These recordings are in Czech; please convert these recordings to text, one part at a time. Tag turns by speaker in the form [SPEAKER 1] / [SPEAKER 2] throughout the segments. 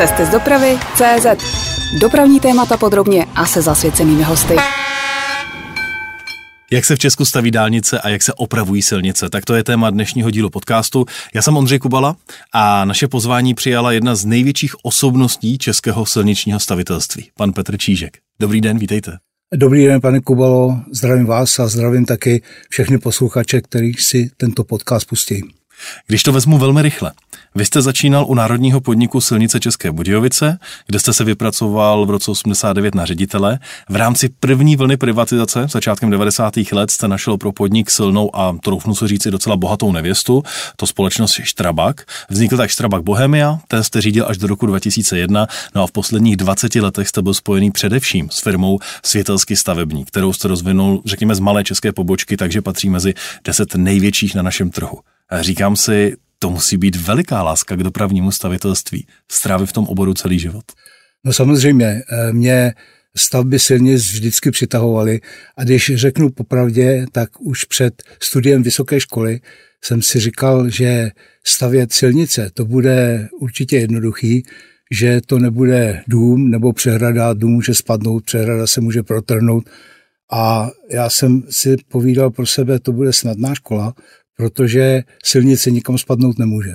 [SPEAKER 1] Cesty z dopravy CZ. Dopravní témata podrobně a se zasvěcenými hosty.
[SPEAKER 2] Jak se v Česku staví dálnice a jak se opravují silnice, tak to je téma dnešního dílu podcastu. Já jsem Ondřej Kubala a naše pozvání přijala jedna z největších osobností českého silničního stavitelství, pan Petr Čížek. Dobrý den, vítejte.
[SPEAKER 3] Dobrý den, pane Kubalo, zdravím vás a zdravím taky všechny posluchače, kteří si tento podcast pustí.
[SPEAKER 2] Když to vezmu velmi rychle, vy jste začínal u Národního podniku Silnice České Budějovice, kde jste se vypracoval v roce 89 na ředitele. V rámci první vlny privatizace začátkem 90. let jste našel pro podnik silnou a troufnu se říci docela bohatou nevěstu, to společnost Štrabak. Vznikl tak Štrabak Bohemia, ten jste řídil až do roku 2001, no a v posledních 20 letech jste byl spojený především s firmou Světelsky stavební, kterou jste rozvinul, řekněme, z malé české pobočky, takže patří mezi 10 největších na našem trhu. A říkám si, to musí být veliká láska k dopravnímu stavitelství. Strávit v tom oboru celý život.
[SPEAKER 3] No samozřejmě, eh, mě stavby silnic vždycky přitahovaly a když řeknu popravdě, tak už před studiem vysoké školy jsem si říkal, že stavět silnice, to bude určitě jednoduchý, že to nebude dům nebo přehrada, dům může spadnout, přehrada se může protrhnout. A já jsem si povídal pro sebe, to bude snadná škola, protože silnice nikam spadnout nemůže.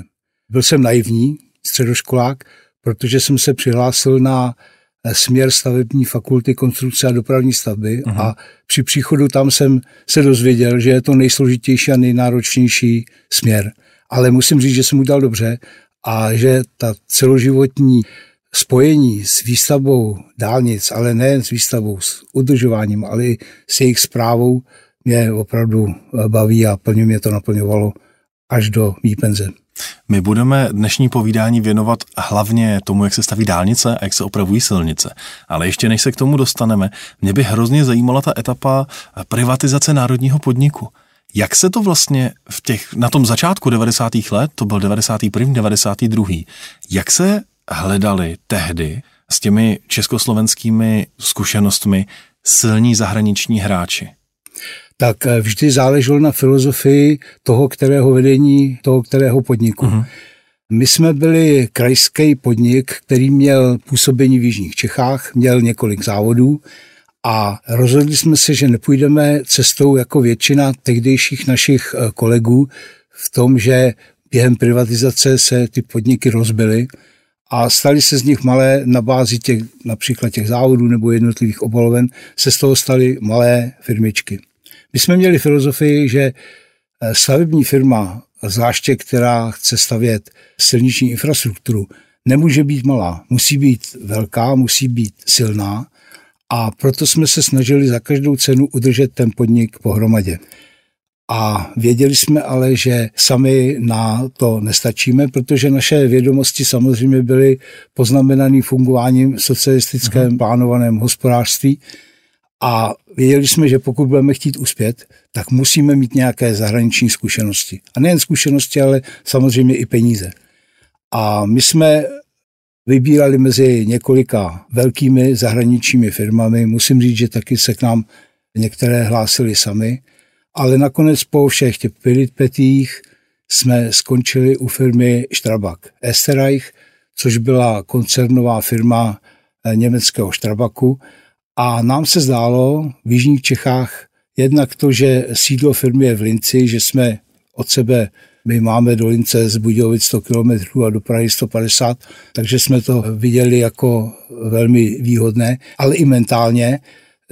[SPEAKER 3] Byl jsem naivní, středoškolák, protože jsem se přihlásil na eh, směr stavební fakulty konstrukce a dopravní stavby uh-huh. a při příchodu tam jsem se dozvěděl, že je to nejsložitější a nejnáročnější směr. Ale musím říct, že jsem udělal dobře a že ta celoživotní spojení s výstavbou dálnic, ale nejen s výstavbou, s udržováním, ale i s jejich zprávou, mě opravdu eh, baví a plně mě to naplňovalo až do mý penze.
[SPEAKER 2] My budeme dnešní povídání věnovat hlavně tomu, jak se staví dálnice a jak se opravují silnice. Ale ještě než se k tomu dostaneme, mě by hrozně zajímala ta etapa privatizace národního podniku. Jak se to vlastně v těch, na tom začátku 90. let, to byl 91. 92. Jak se hledali tehdy s těmi československými zkušenostmi silní zahraniční hráči?
[SPEAKER 3] Tak eh, vždy záleželo na filozofii toho, kterého vedení, toho, kterého podniku. Uh-huh. My jsme byli krajský podnik, který měl působení v Jižních Čechách, měl několik závodů a rozhodli jsme se, že nepůjdeme cestou jako většina tehdejších našich eh, kolegů v tom, že během privatizace se ty podniky rozbily a stali se z nich malé na bázi těch, například těch závodů nebo jednotlivých obaloven, se z toho staly malé firmičky. My jsme měli filozofii, že eh, stavební firma, zvláště která chce stavět silniční infrastrukturu, nemůže být malá, musí být velká, musí být silná a proto jsme se snažili za každou cenu udržet ten podnik pohromadě. A věděli jsme ale, že sami na to nestačíme, protože naše vědomosti samozřejmě byly poznamenané fungováním socialistickém uh-huh. plánovaném hospodářství a věděli jsme, že pokud budeme chtít uspět, tak musíme mít nějaké zahraniční zkušenosti. A nejen zkušenosti, ale samozřejmě i peníze. A my jsme vybírali mezi několika velkými zahraničními firmami. Musím říct, že taky se k nám některé hlásili sami, ale nakonec po všech těch petích jsme skončili u firmy Strabag Esterreich, což byla koncernová firma německého Strabaku, a nám se zdálo v Jižních Čechách jednak to, že sídlo firmy je v Linci, že jsme od sebe, my máme do Lince z Budějovic 100 km a do Prahy 150, takže jsme to viděli jako velmi výhodné, ale i mentálně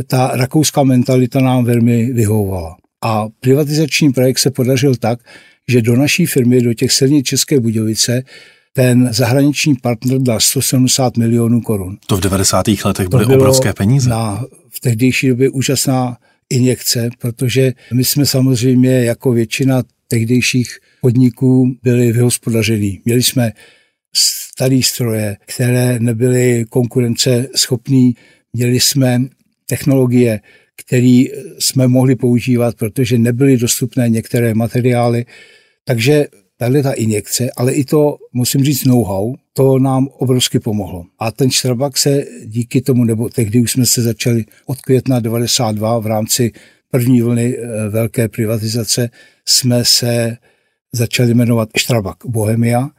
[SPEAKER 3] ta rakouská mentalita nám velmi vyhovovala. A privatizační projekt se podařil tak, že do naší firmy, do těch silnic České Budějovice, ten zahraniční partner dal 170 milionů korun.
[SPEAKER 2] To v 90. letech byly obrovské peníze.
[SPEAKER 3] Na, v tehdejší době úžasná injekce, protože my jsme samozřejmě jako většina tehdejších podniků byli vyhospodařený. Měli jsme staré stroje, které nebyly konkurence schopný, měli jsme technologie, které jsme mohli používat, protože nebyly dostupné některé materiály. Takže tahle ta injekce, ale i to, musím říct, know-how, to nám obrovsky pomohlo. A ten Strabak se díky tomu, nebo tehdy už jsme se začali od května 92 v rámci první vlny eh, velké privatizace, jsme se začali jmenovat Strabak Bohemia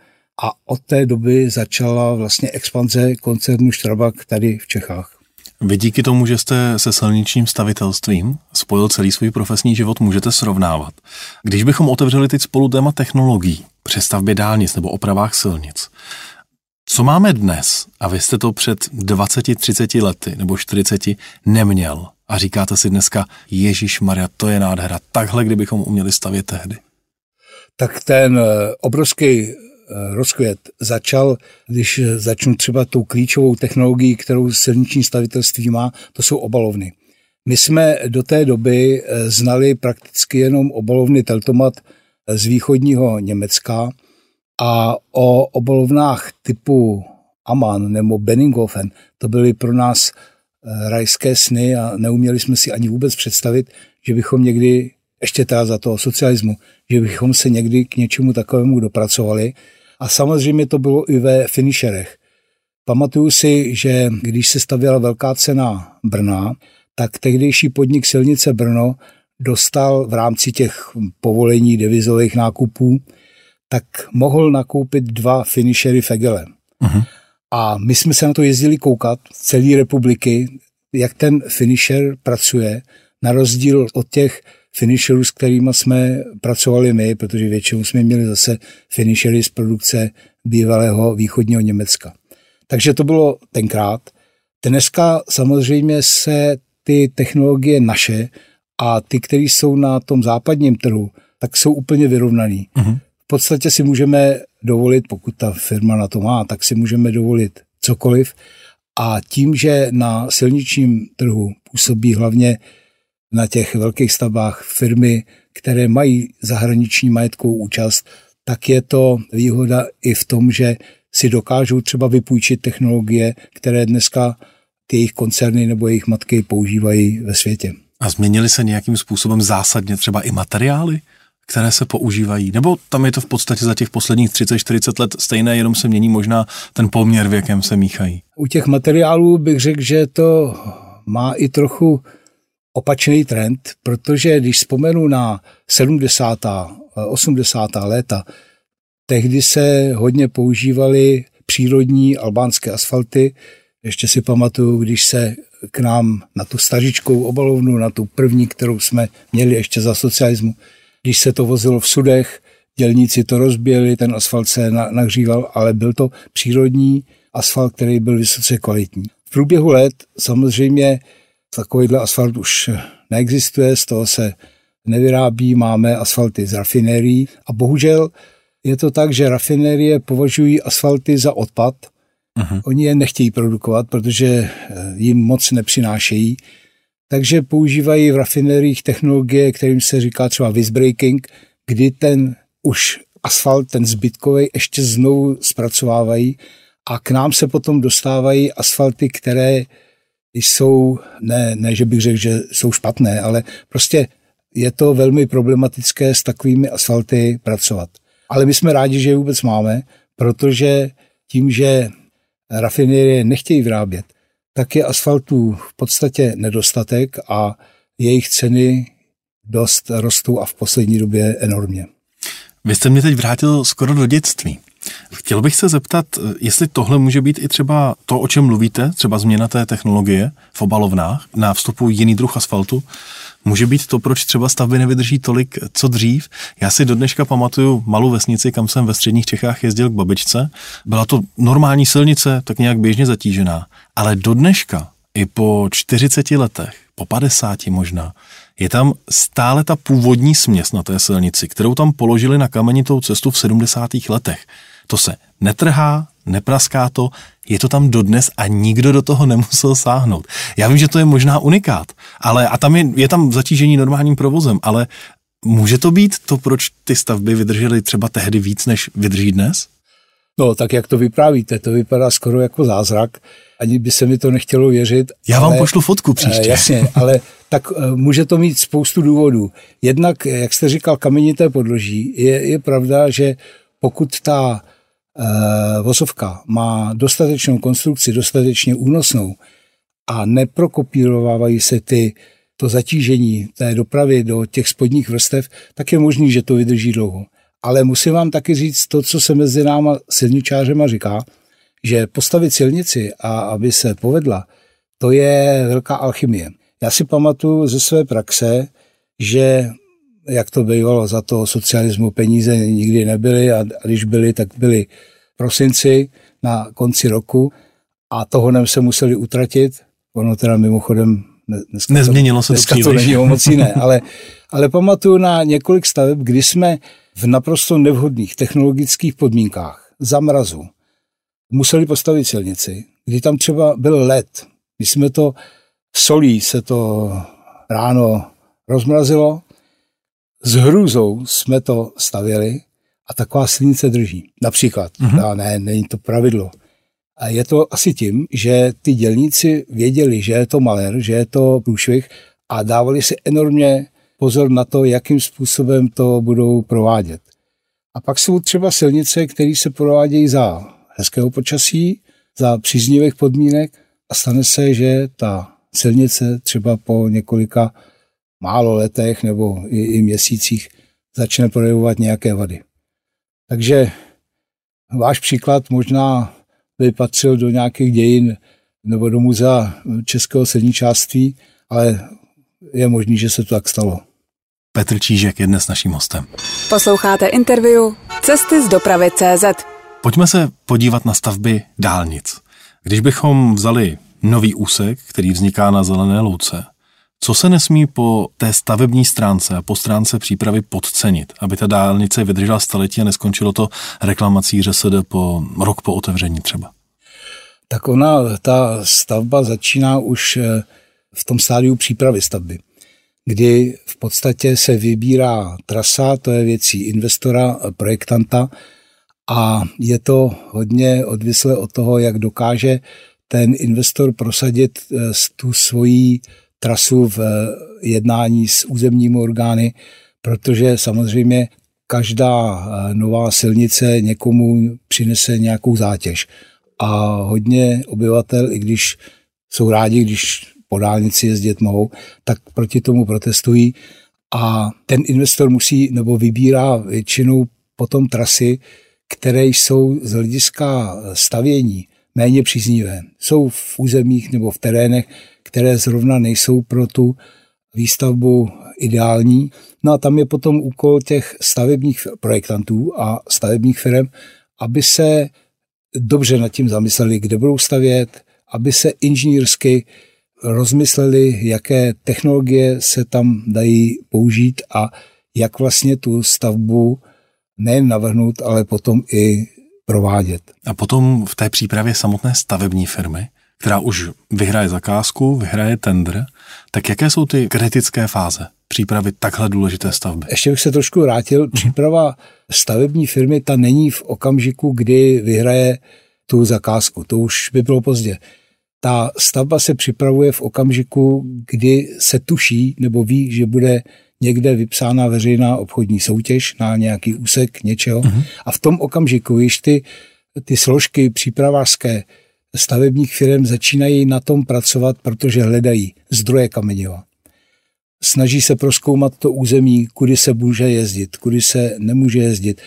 [SPEAKER 3] a od té doby začala vlastně expanze koncernu Štrabak tady v Čechách.
[SPEAKER 2] Vy díky tomu, že jste se silničním stavitelstvím spojil celý svůj profesní život, můžete srovnávat. Když bychom otevřeli teď spolu téma technologií, přestavbě dálnic nebo opravách silnic, co máme dnes, a vy jste to před 20, 30 lety nebo 40 neměl a říkáte si dneska, Ježíš Maria, to je nádhera, takhle kdybychom uměli stavět tehdy?
[SPEAKER 3] Tak ten eh, obrovský rozkvět začal, když začnu třeba tou klíčovou technologií, kterou silniční stavitelství má, to jsou obalovny. My jsme do té doby eh, znali prakticky jenom obalovny Teltomat eh, z východního Německa a o obalovnách typu Aman nebo Benninghofen to byly pro nás rajské sny a neuměli jsme si ani vůbec představit, že bychom někdy ještě teda za toho socialismu, že bychom se někdy k něčemu takovému dopracovali. A samozřejmě to bylo i ve finisherech. Pamatuju si, že když se stavěla velká cena Brna, tak tehdejší podnik Silnice Brno dostal v rámci těch povolení devizových nákupů, tak mohl nakoupit dva finishery Fegele. Uh-huh. A my jsme se na to jezdili koukat z celé republiky, jak ten finisher pracuje, na rozdíl od těch finisherů, s kterými jsme pracovali my, protože většinou jsme měli zase finishery z produkce bývalého východního Německa. Takže to bylo tenkrát. Dneska samozřejmě se ty technologie naše a ty, které jsou na tom západním trhu, tak jsou úplně vyrovnaný. Uh-huh. V podstatě si můžeme dovolit, pokud ta firma na to má, tak si můžeme dovolit cokoliv. A tím, že na silničním trhu působí hlavně na těch velkých stavbách firmy, které mají zahraniční majetkovou účast, tak je to výhoda i v tom, že si dokážou třeba vypůjčit technologie, které dneska ty jejich koncerny nebo jejich matky používají ve světě.
[SPEAKER 2] A změnily se nějakým způsobem zásadně třeba i materiály, které se používají? Nebo tam je to v podstatě za těch posledních 30-40 let stejné, jenom se mění možná ten poměr, v jakém se míchají?
[SPEAKER 3] U těch materiálů bych řekl, že to má i trochu opačný trend, protože když vzpomenu na 70. 80. léta, tehdy se hodně používaly přírodní albánské asfalty. Ještě si pamatuju, když se k nám na tu stažičkou obalovnu, na tu první, kterou jsme měli ještě za socialismu, když se to vozilo v sudech, dělníci to rozběli, ten asfalt se nahříval, ale byl to přírodní asfalt, který byl vysoce kvalitní. V průběhu let samozřejmě Takovýhle asfalt už neexistuje, z toho se nevyrábí, máme asfalty z rafinérií a bohužel je to tak, že rafinérie považují asfalty za odpad. Uh-huh. Oni je nechtějí produkovat, protože eh, jim moc nepřinášejí. Takže používají v rafinériích technologie, kterým se říká třeba visbreaking, kdy ten už asfalt, ten zbytkový, ještě znovu zpracovávají a k nám se potom dostávají asfalty, které jsou, ne, ne, že bych řekl, že jsou špatné, ale prostě je to velmi problematické s takovými asfalty pracovat. Ale my jsme rádi, že je vůbec máme, protože tím, že rafinérie nechtějí vyrábět, tak je asfaltů v podstatě nedostatek a jejich ceny dost rostou a v poslední době enormně.
[SPEAKER 2] Vy jste mě teď vrátil skoro do dětství. Chtěl bych se zeptat, jestli tohle může být i třeba to, o čem mluvíte, třeba změna té technologie v obalovnách na vstupu jiný druh asfaltu, může být to, proč třeba stavby nevydrží tolik, co dřív. Já si do dneška pamatuju malou vesnici, kam jsem ve středních Čechách jezdil k babičce. Byla to normální silnice, tak nějak běžně zatížená. Ale do dneška, i po 40 letech, po 50 možná, je tam stále ta původní směs na té silnici, kterou tam položili na kamenitou cestu v 70. letech. To se netrhá, nepraská to, je to tam dodnes a nikdo do toho nemusel sáhnout. Já vím, že to je možná unikát, ale a tam je, je tam zatížení normálním provozem, ale může to být to, proč ty stavby vydržely třeba tehdy víc, než vydrží dnes?
[SPEAKER 3] No, tak jak to vyprávíte, to vypadá skoro jako zázrak. Ani by se mi to nechtělo věřit.
[SPEAKER 2] Já ale, vám pošlu fotku příště.
[SPEAKER 3] Eh, jasně, ale tak eh, může to mít spoustu důvodů. Jednak, jak jste říkal, kamenité podloží. Je, je pravda, že pokud ta vozovka má dostatečnou konstrukci, dostatečně únosnou a neprokopírovávají se ty to zatížení té dopravy do těch spodních vrstev, tak je možný, že to vydrží dlouho. Ale musím vám taky říct to, co se mezi náma silničářema říká, že postavit silnici a aby se povedla, to je velká alchymie. Já si pamatuju ze své praxe, že jak to bývalo za to socialismu, peníze nikdy nebyly a když byly, tak byly prosinci na konci roku a toho nem se museli utratit. Ono teda mimochodem
[SPEAKER 2] dneska Nezměnilo se
[SPEAKER 3] dneska
[SPEAKER 2] to,
[SPEAKER 3] to není moc jiné, ale, ale pamatuju na několik staveb, kdy jsme v naprosto nevhodných technologických podmínkách za mrazu museli postavit silnici, kdy tam třeba byl led. My jsme to solí se to ráno rozmrazilo, s hrůzou jsme to stavěli a taková silnice drží. Například. Mm-hmm. A ne, není to pravidlo. A je to asi tím, že ty dělníci věděli, že je to malér, že je to průšvih a dávali si enormně pozor na to, jakým způsobem to budou provádět. A pak jsou třeba silnice, které se provádějí za hezkého počasí, za příznivých podmínek a stane se, že ta silnice třeba po několika málo letech nebo i, i měsících začne projevovat nějaké vady. Takže váš příklad možná by patřil do nějakých dějin nebo do muzea českého silničářství, ale je možný, že se to tak stalo.
[SPEAKER 2] Petr Čížek je dnes naším hostem.
[SPEAKER 1] Posloucháte interview Cesty z dopravy CZ.
[SPEAKER 2] Pojďme se podívat na stavby dálnic. Když bychom vzali nový úsek, který vzniká na Zelené louce, co se nesmí po té stavební stránce a po stránce přípravy podcenit, aby ta dálnice vydržela staletí a neskončilo to reklamací ŘSD po rok po otevření třeba?
[SPEAKER 3] Tak ona, ta stavba začíná už eh, v tom stádiu přípravy stavby, kdy v podstatě se vybírá trasa, to je věcí investora, projektanta a je to hodně odvislé od toho, jak dokáže ten investor prosadit eh, tu svoji trasu v eh, jednání s územními orgány, protože samozřejmě každá eh, nová silnice někomu přinese nějakou zátěž. A hodně obyvatel, i když jsou rádi, když po dálnici jezdit mohou, tak proti tomu protestují. A ten investor musí nebo vybírá většinou potom trasy, které jsou z hlediska stavění méně příznivé. Jsou v územích nebo v terénech, které zrovna nejsou pro tu výstavbu ideální. No a tam je potom úkol těch stavebních projektantů a stavebních firm, aby se dobře nad tím zamysleli, kde budou stavět, aby se inženýrsky rozmysleli, jaké technologie se tam dají použít a jak vlastně tu stavbu nejen navrhnout, ale potom i provádět.
[SPEAKER 2] A potom v té přípravě samotné stavební firmy, která už vyhraje zakázku, vyhraje tender, tak jaké jsou ty kritické fáze přípravy takhle důležité stavby?
[SPEAKER 3] Ještě bych se trošku vrátil. Mhm. Příprava stavební firmy, ta není v okamžiku, kdy vyhraje tu zakázku. To už by bylo pozdě. Ta stavba se připravuje v okamžiku, kdy se tuší nebo ví, že bude někde vypsána veřejná obchodní soutěž na nějaký úsek něčeho. Uh-huh. A v tom okamžiku již ty, ty složky přípravářské stavebních firm začínají na tom pracovat, protože hledají zdroje kameniva. Snaží se proskoumat to území, kudy se může jezdit, kudy se nemůže jezdit,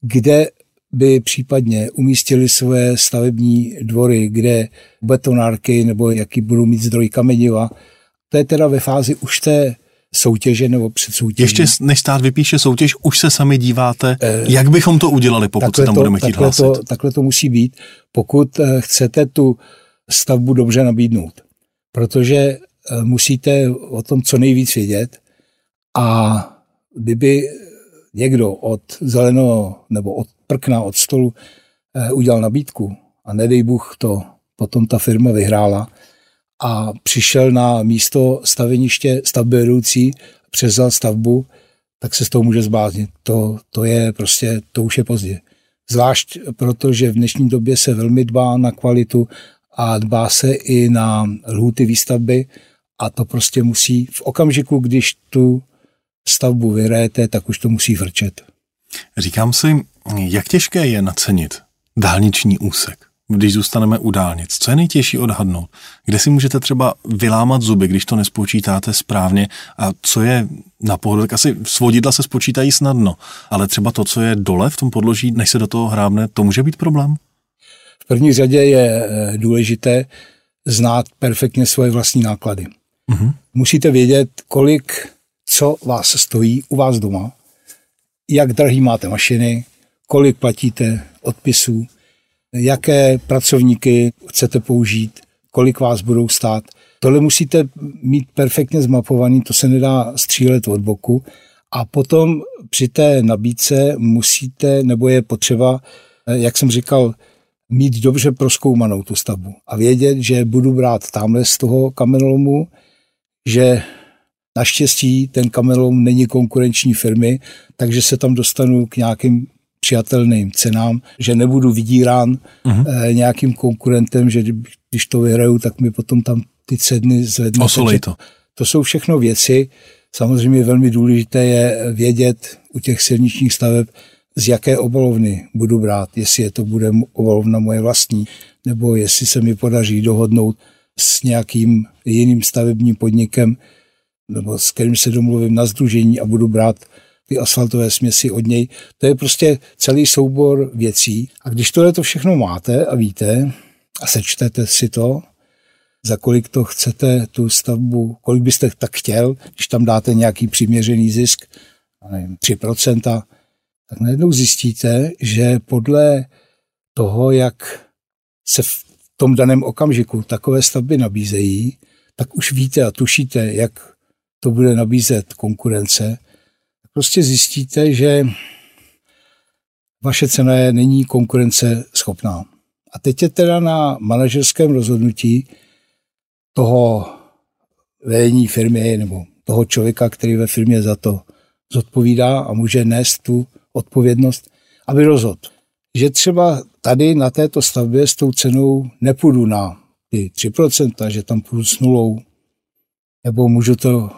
[SPEAKER 3] kde by případně umístili svoje stavební dvory, kde betonárky nebo jaký budou mít zdroj kameniva. To je teda ve fázi už té soutěže nebo před soutěží.
[SPEAKER 2] Ještě než stát vypíše soutěž, už se sami díváte, eh, jak bychom to udělali, pokud se tam to, budeme chtít
[SPEAKER 3] takhle hlásit. To, takhle to musí být, pokud eh, chcete tu stavbu dobře nabídnout. Protože eh, musíte o tom co nejvíc vědět a kdyby někdo od zeleného nebo od prkna, od stolu udělal nabídku a nedej Bůh to potom ta firma vyhrála, a přišel na místo staveniště stavby vedoucí, přezal stavbu, tak se z toho může zbláznit. To, to je prostě, to už je pozdě. Zvlášť proto, že v dnešní době se velmi dbá na kvalitu a dbá se i na lhuty výstavby a to prostě musí v okamžiku, když tu stavbu vyhrajete, tak už to musí vrčet.
[SPEAKER 2] Říkám si, jak těžké je nacenit dálniční úsek. Když zůstaneme u dálnic? Co je nejtěžší odhadnout? Kde si můžete třeba vylámat zuby, když to nespočítáte správně? A co je na pohodu, tak asi svodidla se spočítají snadno, ale třeba to, co je dole v tom podloží, než se do toho hrábne, to může být problém?
[SPEAKER 3] V první řadě je eh, důležité znát perfektně svoje vlastní náklady. Mm-hmm. Musíte vědět, kolik, co vás stojí u vás doma, jak drahý máte mašiny, kolik platíte odpisů, jaké pracovníky chcete použít, kolik vás budou stát. Tohle musíte mít perfektně zmapovaný, to se nedá střílet od boku. A potom při té nabídce musíte, nebo je potřeba, jak jsem říkal, mít dobře proskoumanou tu stavbu a vědět, že budu brát tamhle z toho kamenolomu, že naštěstí ten kamenolom není konkurenční firmy, takže se tam dostanu k nějakým přijatelným cenám, že nebudu vydírán uh-huh. nějakým konkurentem, že když to vyhraju, tak mi potom tam ty ceny zvedne.
[SPEAKER 2] Osolej to.
[SPEAKER 3] To jsou všechno věci. Samozřejmě velmi důležité je vědět u těch silničních staveb, z jaké obalovny budu brát, jestli je to bude obalovna moje vlastní, nebo jestli se mi podaří dohodnout s nějakým jiným stavebním podnikem, nebo s kterým se domluvím na združení a budu brát ty asfaltové směsi od něj. To je prostě celý soubor věcí. A když tohle to všechno máte a víte a sečtete si to, za kolik to chcete tu stavbu, kolik byste tak chtěl, když tam dáte nějaký přiměřený zisk, nevím, 3%, tak najednou zjistíte, že podle toho, jak se v tom daném okamžiku takové stavby nabízejí, tak už víte a tušíte, jak to bude nabízet konkurence, prostě zjistíte, že vaše cena je, není konkurence schopná. A teď je teda na manažerském rozhodnutí toho vedení firmy nebo toho člověka, který ve firmě za to zodpovídá a může nést tu odpovědnost, aby rozhodl, že třeba tady na této stavbě s tou cenou nepůjdu na ty 3%, že tam půjdu s nulou, nebo můžu to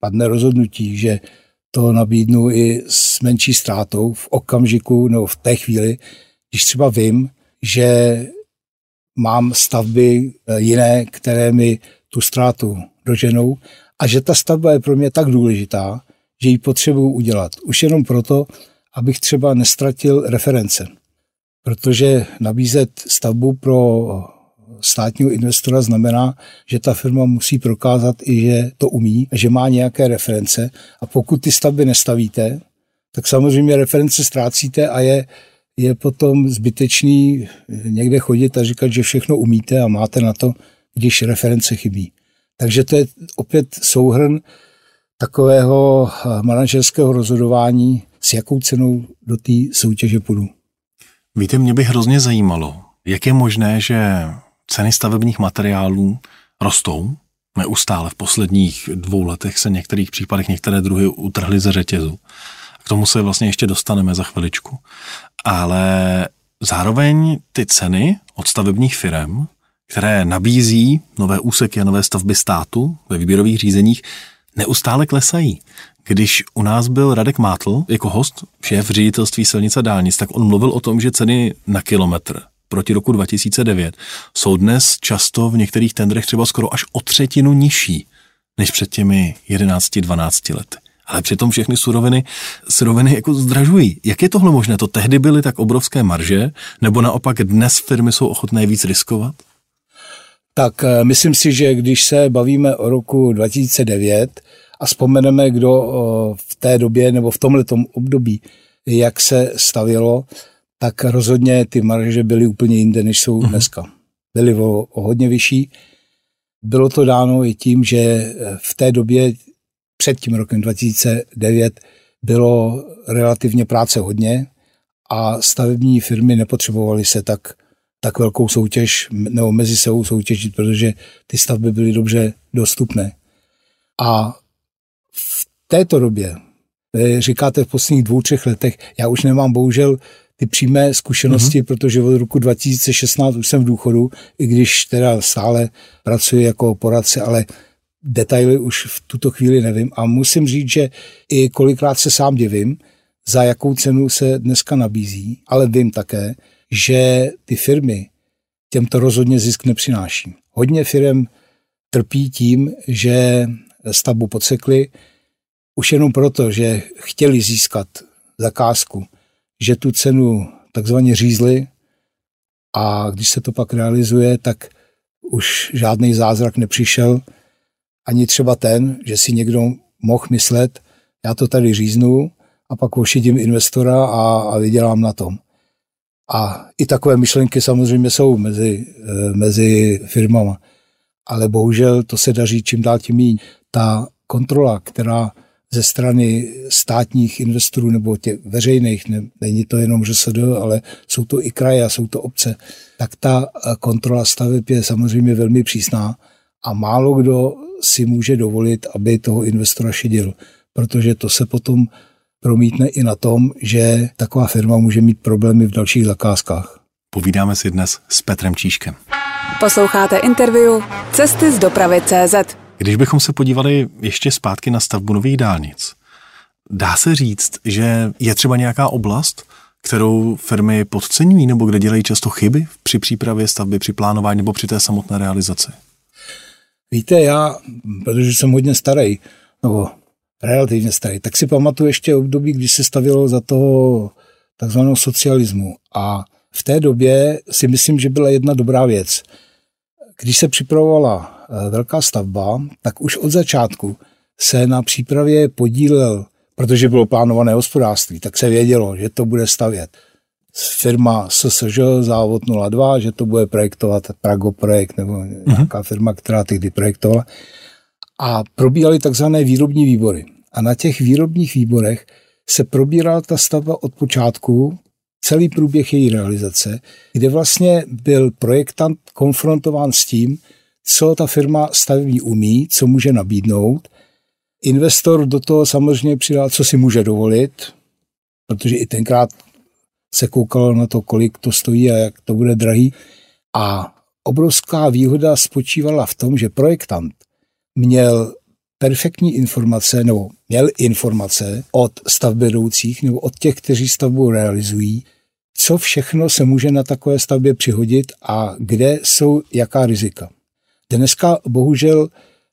[SPEAKER 3] padne rozhodnutí, že to nabídnu i s menší ztrátou v okamžiku nebo v té chvíli, když třeba vím, že mám stavby eh, jiné, které mi tu ztrátu doženou a že ta stavba je pro mě tak důležitá, že ji potřebuji udělat. Už jenom proto, abych třeba nestratil reference. Protože nabízet stavbu pro státního investora znamená, že ta firma musí prokázat i, že to umí, že má nějaké reference a pokud ty stavby nestavíte, tak samozřejmě reference ztrácíte a je, je potom zbytečný někde chodit a říkat, že všechno umíte a máte na to, když reference chybí. Takže to je opět souhrn takového manažerského rozhodování, s jakou cenou do té soutěže půjdu.
[SPEAKER 2] Víte, mě by hrozně zajímalo, jak je možné, že ceny stavebních materiálů rostou neustále. V posledních dvou letech se v některých případech některé druhy utrhly ze řetězu. K tomu se vlastně ještě dostaneme za chviličku. Ale zároveň ty ceny od stavebních firm, které nabízí nové úseky a nové stavby státu ve výběrových řízeních, neustále klesají. Když u nás byl Radek Mátl jako host, šéf ředitelství silnice dálnic, tak on mluvil o tom, že ceny na kilometr proti roku 2009 jsou dnes často v některých tendrech třeba skoro až o třetinu nižší než před těmi 11-12 lety. Ale přitom všechny suroviny, suroviny jako zdražují. Jak je tohle možné? To tehdy byly tak obrovské marže, nebo naopak dnes firmy jsou ochotné víc riskovat?
[SPEAKER 3] Tak eh, myslím si, že když se bavíme o roku 2009 a vzpomeneme, kdo v té době nebo v tomhle období, jak se stavilo, tak rozhodně ty marže byly úplně jinde, než jsou uh-huh. dneska. Byly o, o hodně vyšší. Bylo to dáno i tím, že v té době před tím rokem 2009 bylo relativně práce hodně a stavební firmy nepotřebovaly se tak, tak velkou soutěž nebo mezi sebou soutěžit, protože ty stavby byly dobře dostupné. A v této době, eh, říkáte v posledních dvou, třech letech, já už nemám bohužel ty přímé zkušenosti, mm-hmm. protože od roku 2016 už jsem v důchodu, i když teda stále pracuji jako poradce, ale detaily už v tuto chvíli nevím a musím říct, že i kolikrát se sám divím, za jakou cenu se dneska nabízí, ale vím také, že ty firmy těm to rozhodně zisk nepřináší. Hodně firm trpí tím, že stavbu podsekli, už jenom proto, že chtěli získat zakázku, že tu cenu takzvaně řízli a když se to pak realizuje, tak už žádný zázrak nepřišel, ani třeba ten, že si někdo mohl myslet, já to tady říznu a pak ošidím investora a, a vydělám na tom. A i takové myšlenky samozřejmě jsou mezi, eh, mezi firmama. Ale bohužel to se daří čím dál tím méně. Ta kontrola, která ze strany státních investorů nebo těch veřejných, ne, není to jenom ŘSD, ale jsou to i kraje a jsou to obce, tak ta eh, kontrola staveb je samozřejmě velmi přísná a málo kdo si může dovolit, aby toho investora šidil, protože to se potom promítne i na tom, že taková firma může mít problémy v dalších zakázkách.
[SPEAKER 2] Povídáme si dnes s Petrem Číškem.
[SPEAKER 1] Posloucháte interview Cesty z dopravy CZ.
[SPEAKER 2] Když bychom se podívali ještě zpátky na stavbu nových dálnic, dá se říct, že je třeba nějaká oblast, kterou firmy podceňují nebo kde dělají často chyby při přípravě stavby, při plánování nebo při té samotné realizaci?
[SPEAKER 3] Víte, já, protože jsem hodně starý, nebo relativně starý, tak si pamatuju ještě období, když se stavilo za toho takzvaného socialismu. A v té době si myslím, že byla jedna dobrá věc. Když se připravovala velká stavba, tak už od začátku se na přípravě podílel, protože bylo plánované hospodářství, tak se vědělo, že to bude stavět firma SSŽ, závod 02, že to bude projektovat Prago projekt nebo uh-huh. nějaká firma, která tehdy projektovala. A probíhaly takzvané výrobní výbory. A na těch výrobních výborech se probírala ta stavba od počátku, celý průběh její realizace, kde vlastně byl projektant konfrontován s tím, co ta firma stavební umí, co může nabídnout. Investor do toho samozřejmě přidal, co si může dovolit, protože i tenkrát se koukalo na to, kolik to stojí a jak to bude drahý. A obrovská výhoda spočívala v tom, že projektant měl perfektní informace, nebo měl informace od stavbědoucích nebo od těch, kteří stavbu realizují, co všechno se může na takové stavbě přihodit a kde jsou jaká rizika. Dneska bohužel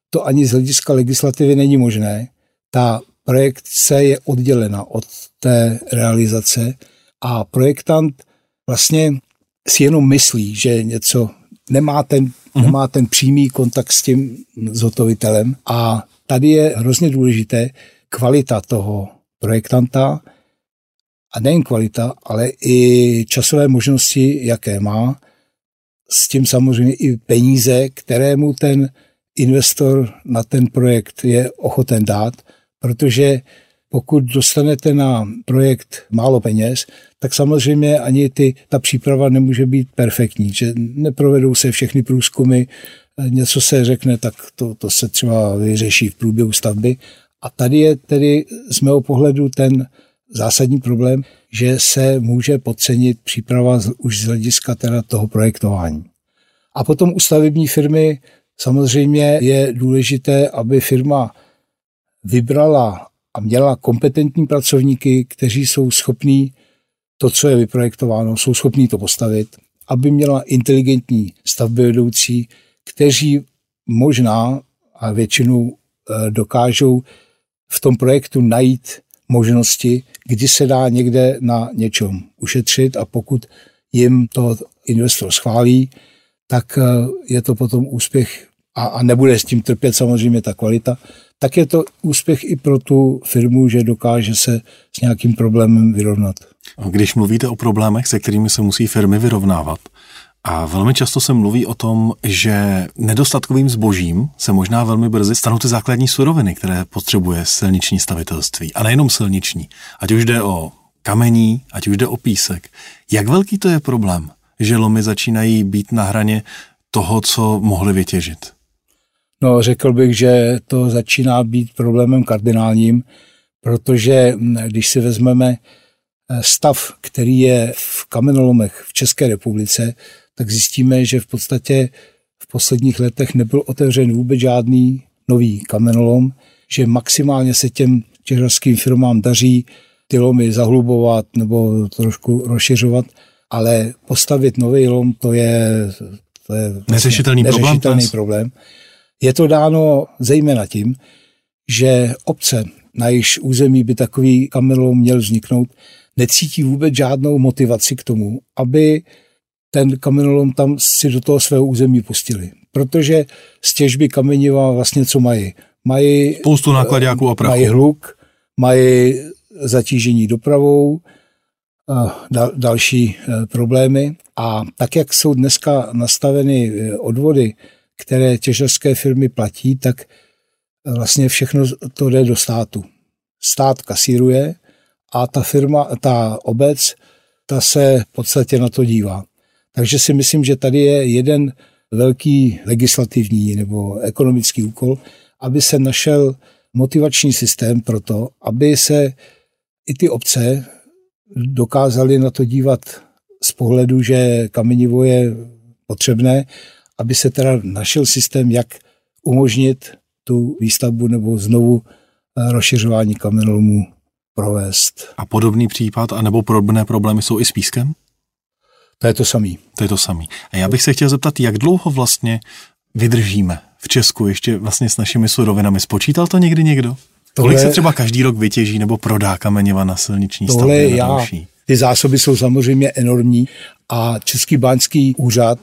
[SPEAKER 3] to ani z hlediska legislativy není možné. Ta projekce je oddělena od té realizace a projektant vlastně si jenom myslí, že něco nemá ten, uh-huh. nemá ten přímý kontakt s tím zhotovitelem a tady je hrozně důležité kvalita toho projektanta a nejen kvalita, ale i časové možnosti, jaké má, s tím samozřejmě i peníze, které mu ten investor na ten projekt je ochoten dát, protože pokud dostanete na projekt málo peněz, tak samozřejmě ani ty, ta příprava nemůže být perfektní, že neprovedou se všechny průzkumy, něco se řekne, tak to, to se třeba vyřeší v průběhu stavby. A tady je tedy z mého pohledu ten zásadní problém, že se může podcenit příprava už z hlediska teda toho projektování. A potom u stavební firmy samozřejmě je důležité, aby firma vybrala a měla kompetentní pracovníky, kteří jsou schopní to, co je vyprojektováno, jsou schopní to postavit, aby měla inteligentní stavbyvedoucí, kteří možná a většinou eh, dokážou v tom projektu najít možnosti, kdy se dá někde na něčem ušetřit a pokud jim to investor schválí, tak eh, je to potom úspěch a, a nebude s tím trpět samozřejmě ta kvalita, tak je to úspěch i pro tu firmu, že dokáže se s nějakým problémem vyrovnat.
[SPEAKER 2] Když mluvíte o problémech, se kterými se musí firmy vyrovnávat, a velmi často se mluví o tom, že nedostatkovým zbožím se možná velmi brzy stanou ty základní suroviny, které potřebuje silniční stavitelství. A nejenom silniční. Ať už jde o kamení, ať už jde o písek. Jak velký to je problém, že lomy začínají být na hraně toho, co mohli vytěžit?
[SPEAKER 3] No, řekl bych, že to začíná být problémem kardinálním, protože když si vezmeme eh, stav, který je v kamenolomech v České republice, tak zjistíme, že v podstatě v posledních letech nebyl otevřen vůbec žádný nový kamenolom, že maximálně se těm těžařským firmám daří ty lomy zahlubovat nebo trošku rozšiřovat, ale postavit nový lom, to je, to je vlastně
[SPEAKER 2] neřešitelný,
[SPEAKER 3] neřešitelný
[SPEAKER 2] problém.
[SPEAKER 3] problém. Je to dáno zejména tím, že obce, na jejíž území by takový kamenolom měl vzniknout, necítí vůbec žádnou motivaci k tomu, aby ten kamenolom tam si do toho svého území pustili. Protože z těžby kameniva vlastně co mají? Mají
[SPEAKER 2] spoustu nákladňáků a prachu.
[SPEAKER 3] Mají hluk, mají zatížení dopravou, dal, další e, problémy. A tak, jak jsou dneska nastaveny e, odvody, které těžařské firmy platí, tak vlastně všechno to jde do státu. Stát kasíruje a ta firma, ta obec, ta se v podstatě na to dívá. Takže si myslím, že tady je jeden velký legislativní nebo ekonomický úkol, aby se našel motivační systém pro to, aby se i ty obce dokázaly na to dívat z pohledu, že kamenivo je potřebné, aby se teda našel systém, jak umožnit tu výstavbu nebo znovu eh, rozšiřování kamenolomů provést.
[SPEAKER 2] A podobný případ, anebo podobné problémy jsou i s pískem?
[SPEAKER 3] To je to samý.
[SPEAKER 2] To je to samý. A já bych se chtěl zeptat, jak dlouho vlastně vydržíme v Česku ještě vlastně s našimi surovinami. Spočítal to někdy někdo? Tohle, Kolik se třeba každý rok vytěží nebo prodá kameniva na silniční
[SPEAKER 3] tohle
[SPEAKER 2] stavbě?
[SPEAKER 3] Já, další? ty zásoby jsou samozřejmě enormní a Český báňský úřad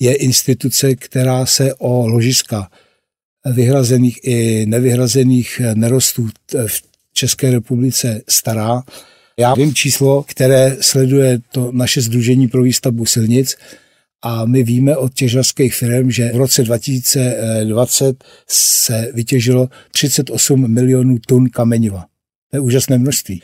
[SPEAKER 3] je instituce, která se o ložiska vyhrazených i nevyhrazených nerostů v České republice stará. Já vím číslo, které sleduje to naše Združení pro výstavbu silnic a my víme od těžařských firm, že v roce 2020 se vytěžilo 38 milionů tun kameniva. To je úžasné množství.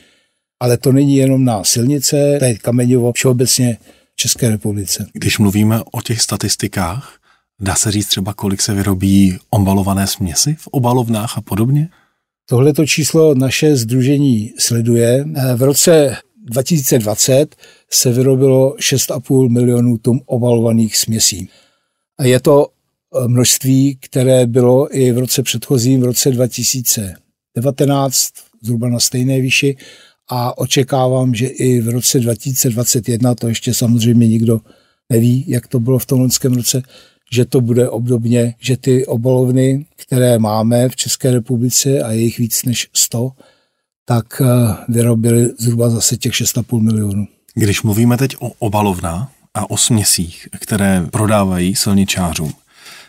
[SPEAKER 3] Ale to není jenom na silnice, to je kamenivo všeobecně v České republice.
[SPEAKER 2] Když mluvíme o těch statistikách, dá se říct třeba, kolik se vyrobí obalované směsi v obalovnách a podobně?
[SPEAKER 3] Tohleto číslo naše združení sleduje. V roce 2020 se vyrobilo 6,5 milionů tun obalovaných směsí. A je to eh, množství, které bylo i v roce předchozím, v roce 2019, zhruba na stejné výši a očekávám, že i v roce 2021, to ještě samozřejmě nikdo neví, jak to bylo v tom loňském roce, že to bude obdobně, že ty obalovny, které máme v České republice a je jich víc než 100, tak eh, vyrobili zhruba zase těch 6,5 milionů.
[SPEAKER 2] Když mluvíme teď o obalovnách a o směsích, které prodávají silničářům,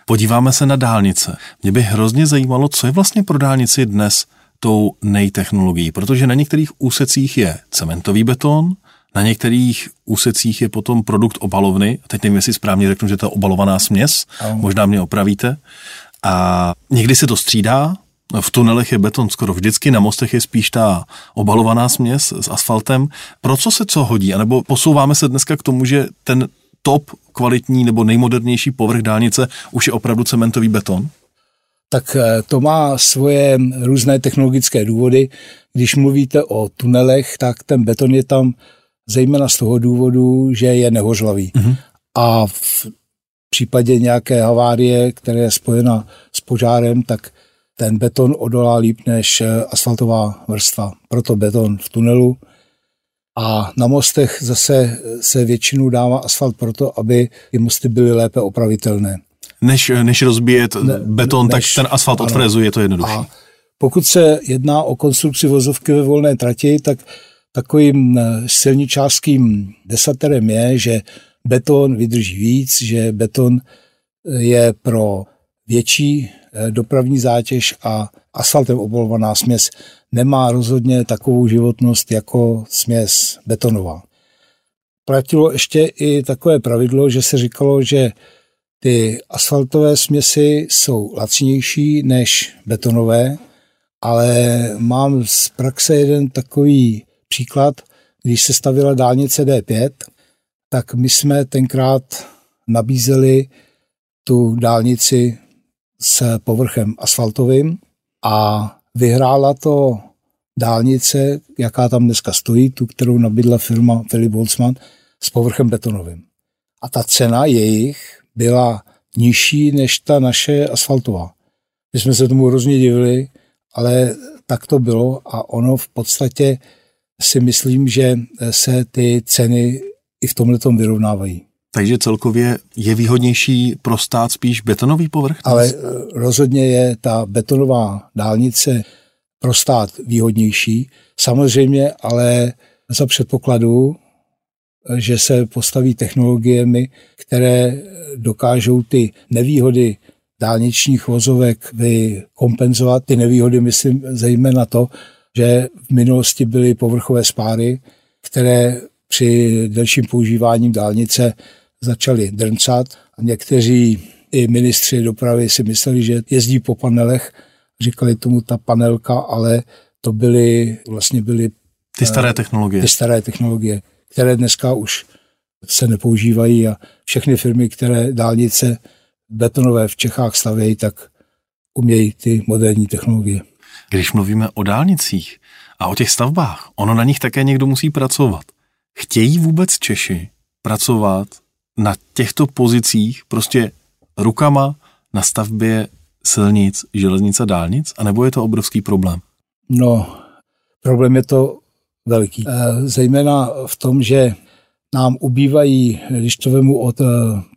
[SPEAKER 2] podíváme se na dálnice. Mě by hrozně zajímalo, co je vlastně pro dálnici dnes tou nejtechnologií, protože na některých úsecích je cementový beton, na některých úsecích je potom produkt obalovny, teď nevím, jestli správně řeknu, že to je obalovaná směs, možná mě opravíte, a někdy se to střídá, v tunelech je beton skoro vždycky, na mostech je spíš ta obalovaná směs s asfaltem. Pro co se co hodí? A nebo posouváme se dneska k tomu, že ten top kvalitní nebo nejmodernější povrch dálnice už je opravdu cementový beton?
[SPEAKER 3] Tak eh, to má svoje různé technologické důvody. Když mluvíte o tunelech, tak ten beton je tam zejména z toho důvodu, že je nehořlavý. Mm-hmm. A v případě nějaké havárie, která je spojena s požárem, tak ten beton odolá líp než eh, asfaltová vrstva. Proto beton v tunelu. A na mostech zase se většinou dává asfalt proto, aby ty mosty byly lépe opravitelné.
[SPEAKER 2] Než, než rozbíjet ne, beton, než, tak ten asfalt odfrezuje, je to jednodušší. A
[SPEAKER 3] pokud se jedná o konstrukci vozovky ve volné trati, tak takovým eh, silničářským desaterem je, že beton vydrží víc, že beton eh, je pro větší eh, dopravní zátěž a asfaltem obolovaná směs nemá rozhodně takovou životnost jako směs betonová. Platilo ještě i takové pravidlo, že se říkalo, že ty asfaltové směsi jsou lacnější než betonové, ale mám z praxe jeden takový příklad, když se stavila dálnice D5, tak my jsme tenkrát nabízeli tu dálnici s povrchem asfaltovým a vyhrála to dálnice, jaká tam dneska stojí, tu, kterou nabídla firma Philip Boltzmann, s povrchem betonovým. A ta cena jejich byla nižší než ta naše asfaltová. My jsme se tomu hrozně divili, ale tak to bylo a ono v podstatě si myslím, že se ty ceny i v tomhle tom vyrovnávají.
[SPEAKER 2] Takže celkově je výhodnější pro stát spíš betonový povrch?
[SPEAKER 3] Ale eh, rozhodně je ta betonová dálnice pro stát výhodnější. Samozřejmě, ale za předpokladu, že se postaví technologiemi, které dokážou ty nevýhody dálničních vozovek vykompenzovat. Ty nevýhody myslím zejména to, že v minulosti byly povrchové spáry, které při delším používání dálnice začaly drncat a někteří i ministři dopravy si mysleli, že jezdí po panelech, říkali tomu ta panelka, ale to byly vlastně byly
[SPEAKER 2] ty staré technologie.
[SPEAKER 3] Ty staré technologie, které dneska už se nepoužívají a všechny firmy, které dálnice betonové v Čechách stavějí, tak umějí ty moderní technologie.
[SPEAKER 2] Když mluvíme o dálnicích a o těch stavbách, ono na nich také někdo musí pracovat. Chtějí vůbec Češi pracovat na těchto pozicích prostě rukama na stavbě silnic, železnic a dálnic, anebo je to obrovský problém?
[SPEAKER 3] No, problém je to veliký. Eh, zejména v tom, že nám ubývají, když to vemu od eh,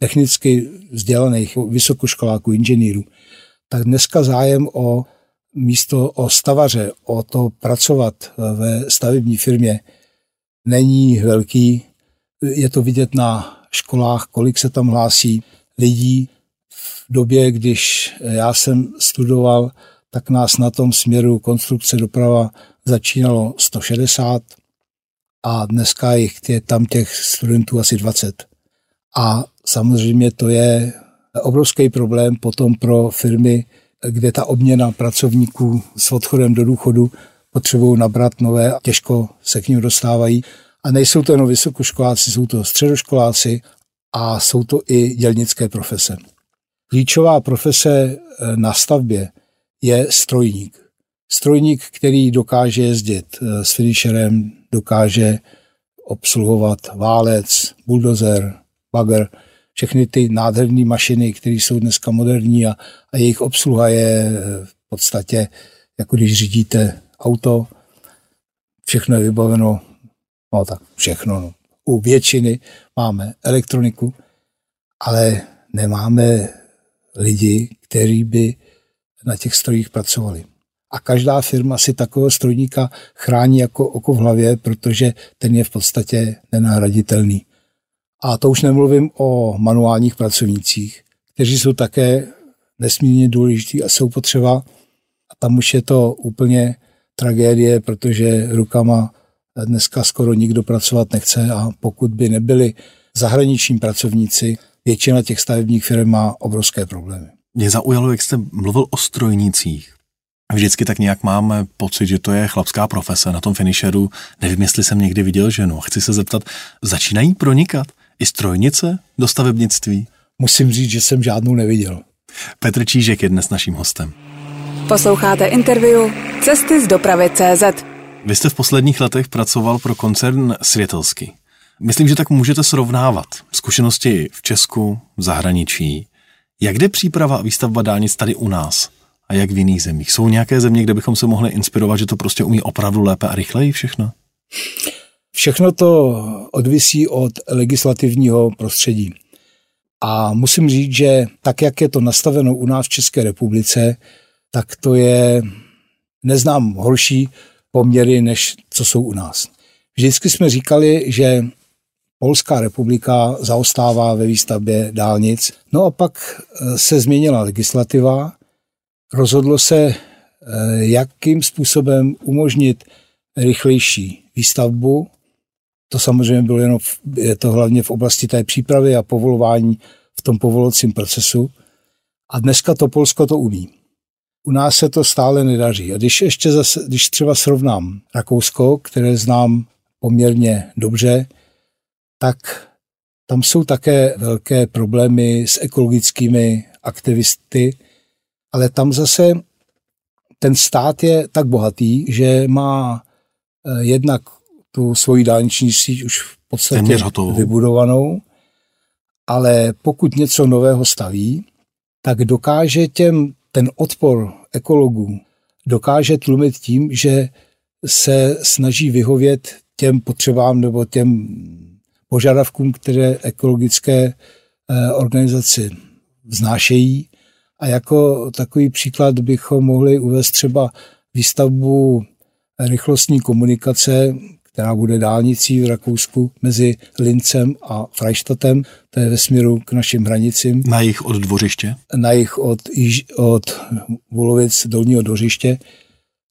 [SPEAKER 3] technicky vzdělaných vysokoškoláků, inženýrů, tak dneska zájem o místo o stavaře, o to pracovat eh, ve stavební firmě není velký. Je to vidět na školách, kolik se tam hlásí lidí. V době, když já jsem studoval, tak nás na tom směru konstrukce doprava začínalo 160 a dneska jich je tam těch studentů asi 20. A samozřejmě to je obrovský problém potom pro firmy, kde ta obměna pracovníků s odchodem do důchodu potřebují nabrat nové a těžko se k ním dostávají. A nejsou to jenom vysokoškoláci, jsou to středoškoláci a jsou to i dělnické profese. Klíčová profese eh, na stavbě je strojník. Strojník, který dokáže jezdit eh, s finisherem, dokáže obsluhovat válec, buldozer, bagger, všechny ty nádherné mašiny, které jsou dneska moderní a, a jejich obsluha je eh, v podstatě, jako když řídíte auto, všechno je vybaveno, no tak všechno, no. u většiny máme elektroniku, ale nemáme lidi, kteří by na těch strojích pracovali. A každá firma si takového strojníka chrání jako oko v hlavě, protože ten je v podstatě nenahraditelný. A to už nemluvím o manuálních pracovnících, kteří jsou také nesmírně důležitý a jsou potřeba. A tam už je to úplně tragédie, protože rukama dneska skoro nikdo pracovat nechce a pokud by nebyli zahraniční pracovníci, většina těch stavebních firm má obrovské problémy.
[SPEAKER 2] Mě zaujalo, jak jste mluvil o strojnicích. Vždycky tak nějak mám pocit, že to je chlapská profese na tom finisheru. Nevím, jestli jsem někdy viděl ženu. Chci se zeptat, začínají pronikat i strojnice do stavebnictví?
[SPEAKER 3] Musím říct, že jsem žádnou neviděl.
[SPEAKER 2] Petr Čížek je dnes naším hostem.
[SPEAKER 1] Posloucháte interview Cesty z dopravy CZ.
[SPEAKER 2] Vy jste v posledních letech pracoval pro koncern Světelsky. Myslím, že tak můžete srovnávat zkušenosti v Česku, v zahraničí. Jak jde příprava a výstavba dálnic tady u nás a jak v jiných zemích? Jsou nějaké země, kde bychom se mohli inspirovat, že to prostě umí opravdu lépe a rychleji všechno?
[SPEAKER 3] Všechno to odvisí od legislativního prostředí. A musím říct, že tak, jak je to nastaveno u nás v České republice, tak to je, neznám horší poměry, než co jsou u nás. Vždycky jsme říkali, že Polská republika zaostává ve výstavbě dálnic. No a pak eh, se změnila legislativa, rozhodlo se, eh, jakým způsobem umožnit rychlejší výstavbu. To samozřejmě bylo jenom, v, je to hlavně v oblasti té přípravy a povolování v tom povolocím procesu. A dneska to Polsko to umí. U nás se to stále nedaří. A když ještě zase, když třeba srovnám Rakousko, které znám poměrně dobře, tak tam jsou také velké problémy s ekologickými aktivisty, ale tam zase ten stát je tak bohatý, že má eh, jednak tu svoji dálniční síť už v podstatě vybudovanou, ale pokud něco nového staví, tak dokáže těm ten odpor ekologů dokáže tlumit tím, že se snaží vyhovět těm potřebám nebo těm požadavkům, které ekologické eh, organizace vznášejí. A jako takový příklad bychom mohli uvést třeba výstavbu rychlostní komunikace, která bude dálnicí v Rakousku mezi Lincem a Freistatem, to je ve směru k našim hranicím.
[SPEAKER 2] Na jich od dvořiště?
[SPEAKER 3] Na jich od, od Volovic dolního dvořiště.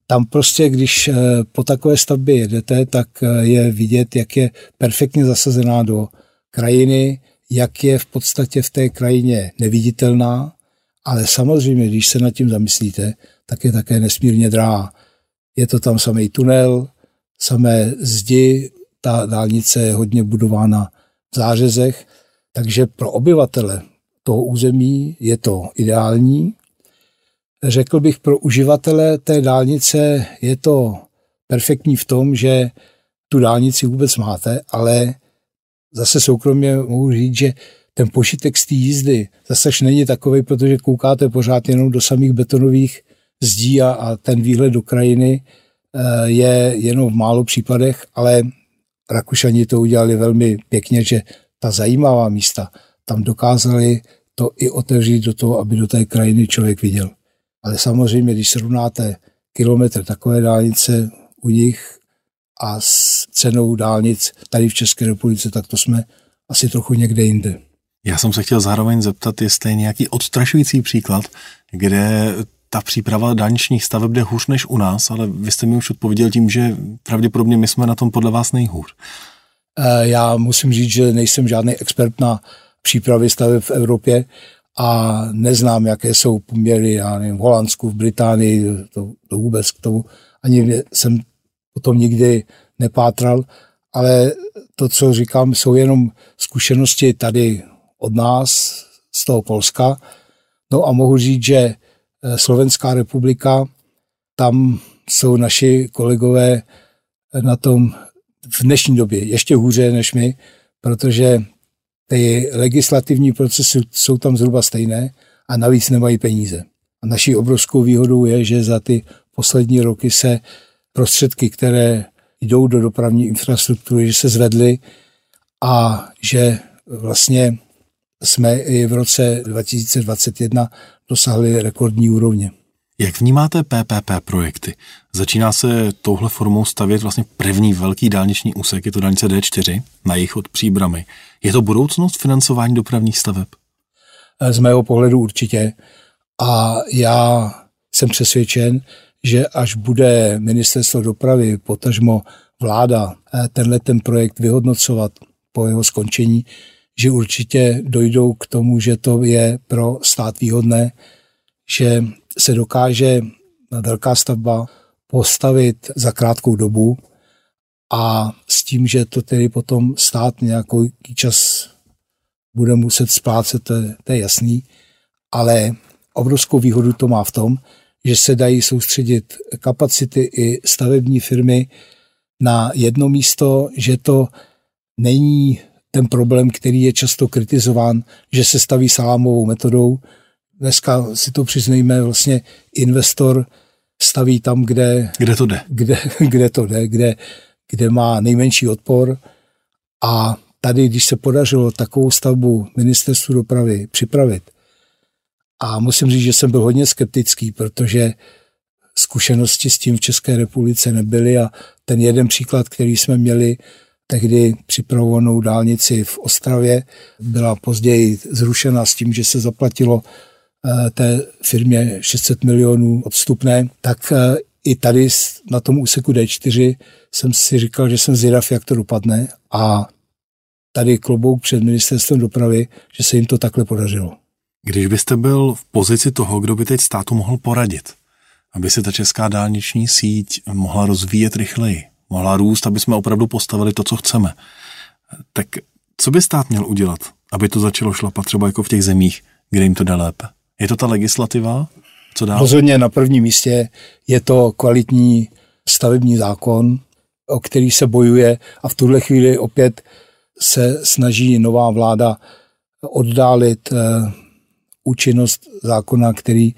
[SPEAKER 3] Tam prostě, když eh, po takové stavbě jedete, tak eh, je vidět, jak je perfektně zasazená do krajiny, jak je v podstatě v té krajině neviditelná, ale samozřejmě, když se nad tím zamyslíte, tak je také nesmírně drahá. Je to tam samý tunel, samé zdi, ta dálnice je hodně budována v zářezech, takže pro obyvatele toho území je to ideální. Řekl bych, pro uživatele té dálnice je to perfektní v tom, že tu dálnici vůbec máte, ale zase soukromě mohu říct, že ten pošitek z té jízdy zase není takový, protože koukáte pořád jenom do samých betonových zdí a, a ten výhled do krajiny je jenom v málo případech, ale Rakušani to udělali velmi pěkně, že ta zajímavá místa tam dokázali to i otevřít do toho, aby do té krajiny člověk viděl. Ale samozřejmě, když srovnáte kilometr takové dálnice u nich a s cenou dálnic tady v České republice, tak to jsme asi trochu někde jinde.
[SPEAKER 2] Já jsem se chtěl zároveň zeptat, jestli je nějaký odstrašující příklad, kde ta příprava dálničních staveb jde hůř než u nás, ale vy jste mi už odpověděl tím, že pravděpodobně my jsme na tom podle vás nejhůř.
[SPEAKER 3] Eh, já musím říct, že nejsem žádný expert na přípravy staveb v Evropě a neznám, jaké jsou poměry, já nevím, v Holandsku, v Británii, to, to vůbec k tomu ani jsem o tom nikdy nepátral, ale to, co říkám, jsou jenom zkušenosti tady od nás, z toho Polska. No a mohu říct, že Slovenská republika, tam jsou naši kolegové na tom v dnešní době ještě hůře než my, protože ty legislativní procesy jsou tam zhruba stejné a navíc nemají peníze. A naší obrovskou výhodou je, že za ty poslední roky se prostředky, které jdou do dopravní infrastruktury, že se zvedly a že vlastně jsme i v roce 2021 dosáhli rekordní úrovně.
[SPEAKER 2] Jak vnímáte PPP projekty? Začíná se touhle formou stavět vlastně první velký dálniční úsek, je to dálnice D4, na jich od Příbramy. Je to budoucnost financování dopravních staveb?
[SPEAKER 3] Z mého pohledu určitě. A já jsem přesvědčen, že až bude ministerstvo dopravy, potažmo vláda, eh, tenhle ten projekt vyhodnocovat po jeho skončení, že určitě dojdou k tomu, že to je pro stát výhodné, že se dokáže velká stavba postavit za krátkou dobu a s tím, že to tedy potom stát nějaký čas bude muset splácet, to to je jasný, ale obrovskou výhodu to má v tom, že se dají soustředit kapacity i stavební firmy na jedno místo, že to není ten problém, který je často kritizován, že se staví salámovou metodou. Dneska si to přiznejme, vlastně investor staví tam, kde,
[SPEAKER 2] kde to jde,
[SPEAKER 3] kde, kde to jde, kde, kde má nejmenší odpor a tady, když se podařilo takovou stavbu ministerstvu dopravy připravit, a musím říct, že jsem byl hodně skeptický, protože zkušenosti s tím v České republice nebyly a ten jeden příklad, který jsme měli, tehdy připravovanou dálnici v Ostravě. Byla později zrušena s tím, že se zaplatilo eh, té firmě 600 milionů odstupné, tak eh, i tady na tom úseku D4 jsem si říkal, že jsem zvědav, jak to dopadne a tady klobouk před ministerstvem dopravy, že se jim to takhle podařilo.
[SPEAKER 2] Když byste byl v pozici toho, kdo by teď státu mohl poradit, aby se ta česká dálniční síť mohla rozvíjet rychleji, mohla růst, aby jsme opravdu postavili to, co chceme. Tak co by stát měl udělat, aby to začalo šlapat třeba jako v těch zemích, kde jim to jde lépe? Je to ta legislativa? Co dál?
[SPEAKER 3] Rozhodně na prvním místě je to kvalitní stavební zákon, o který se bojuje a v tuhle chvíli opět se snaží nová vláda oddálit uh, účinnost zákona, který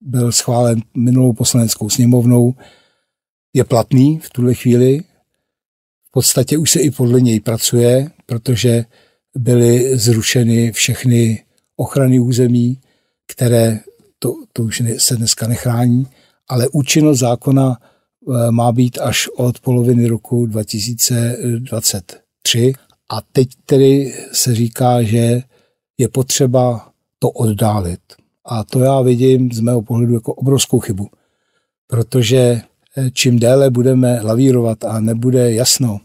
[SPEAKER 3] byl schválen minulou poslaneckou sněmovnou je platný v tuhle chvíli. podstatě už se i podle něj pracuje, protože byly zrušeny všechny ochrany území, které to, to už se dneska nechrání, ale účinnost zákona eh, má být až od poloviny roku 2023 a teď tedy se říká, že je potřeba to oddálit. A to já vidím z mého pohledu jako obrovskou chybu, protože čím déle budeme lavírovat a nebude jasno,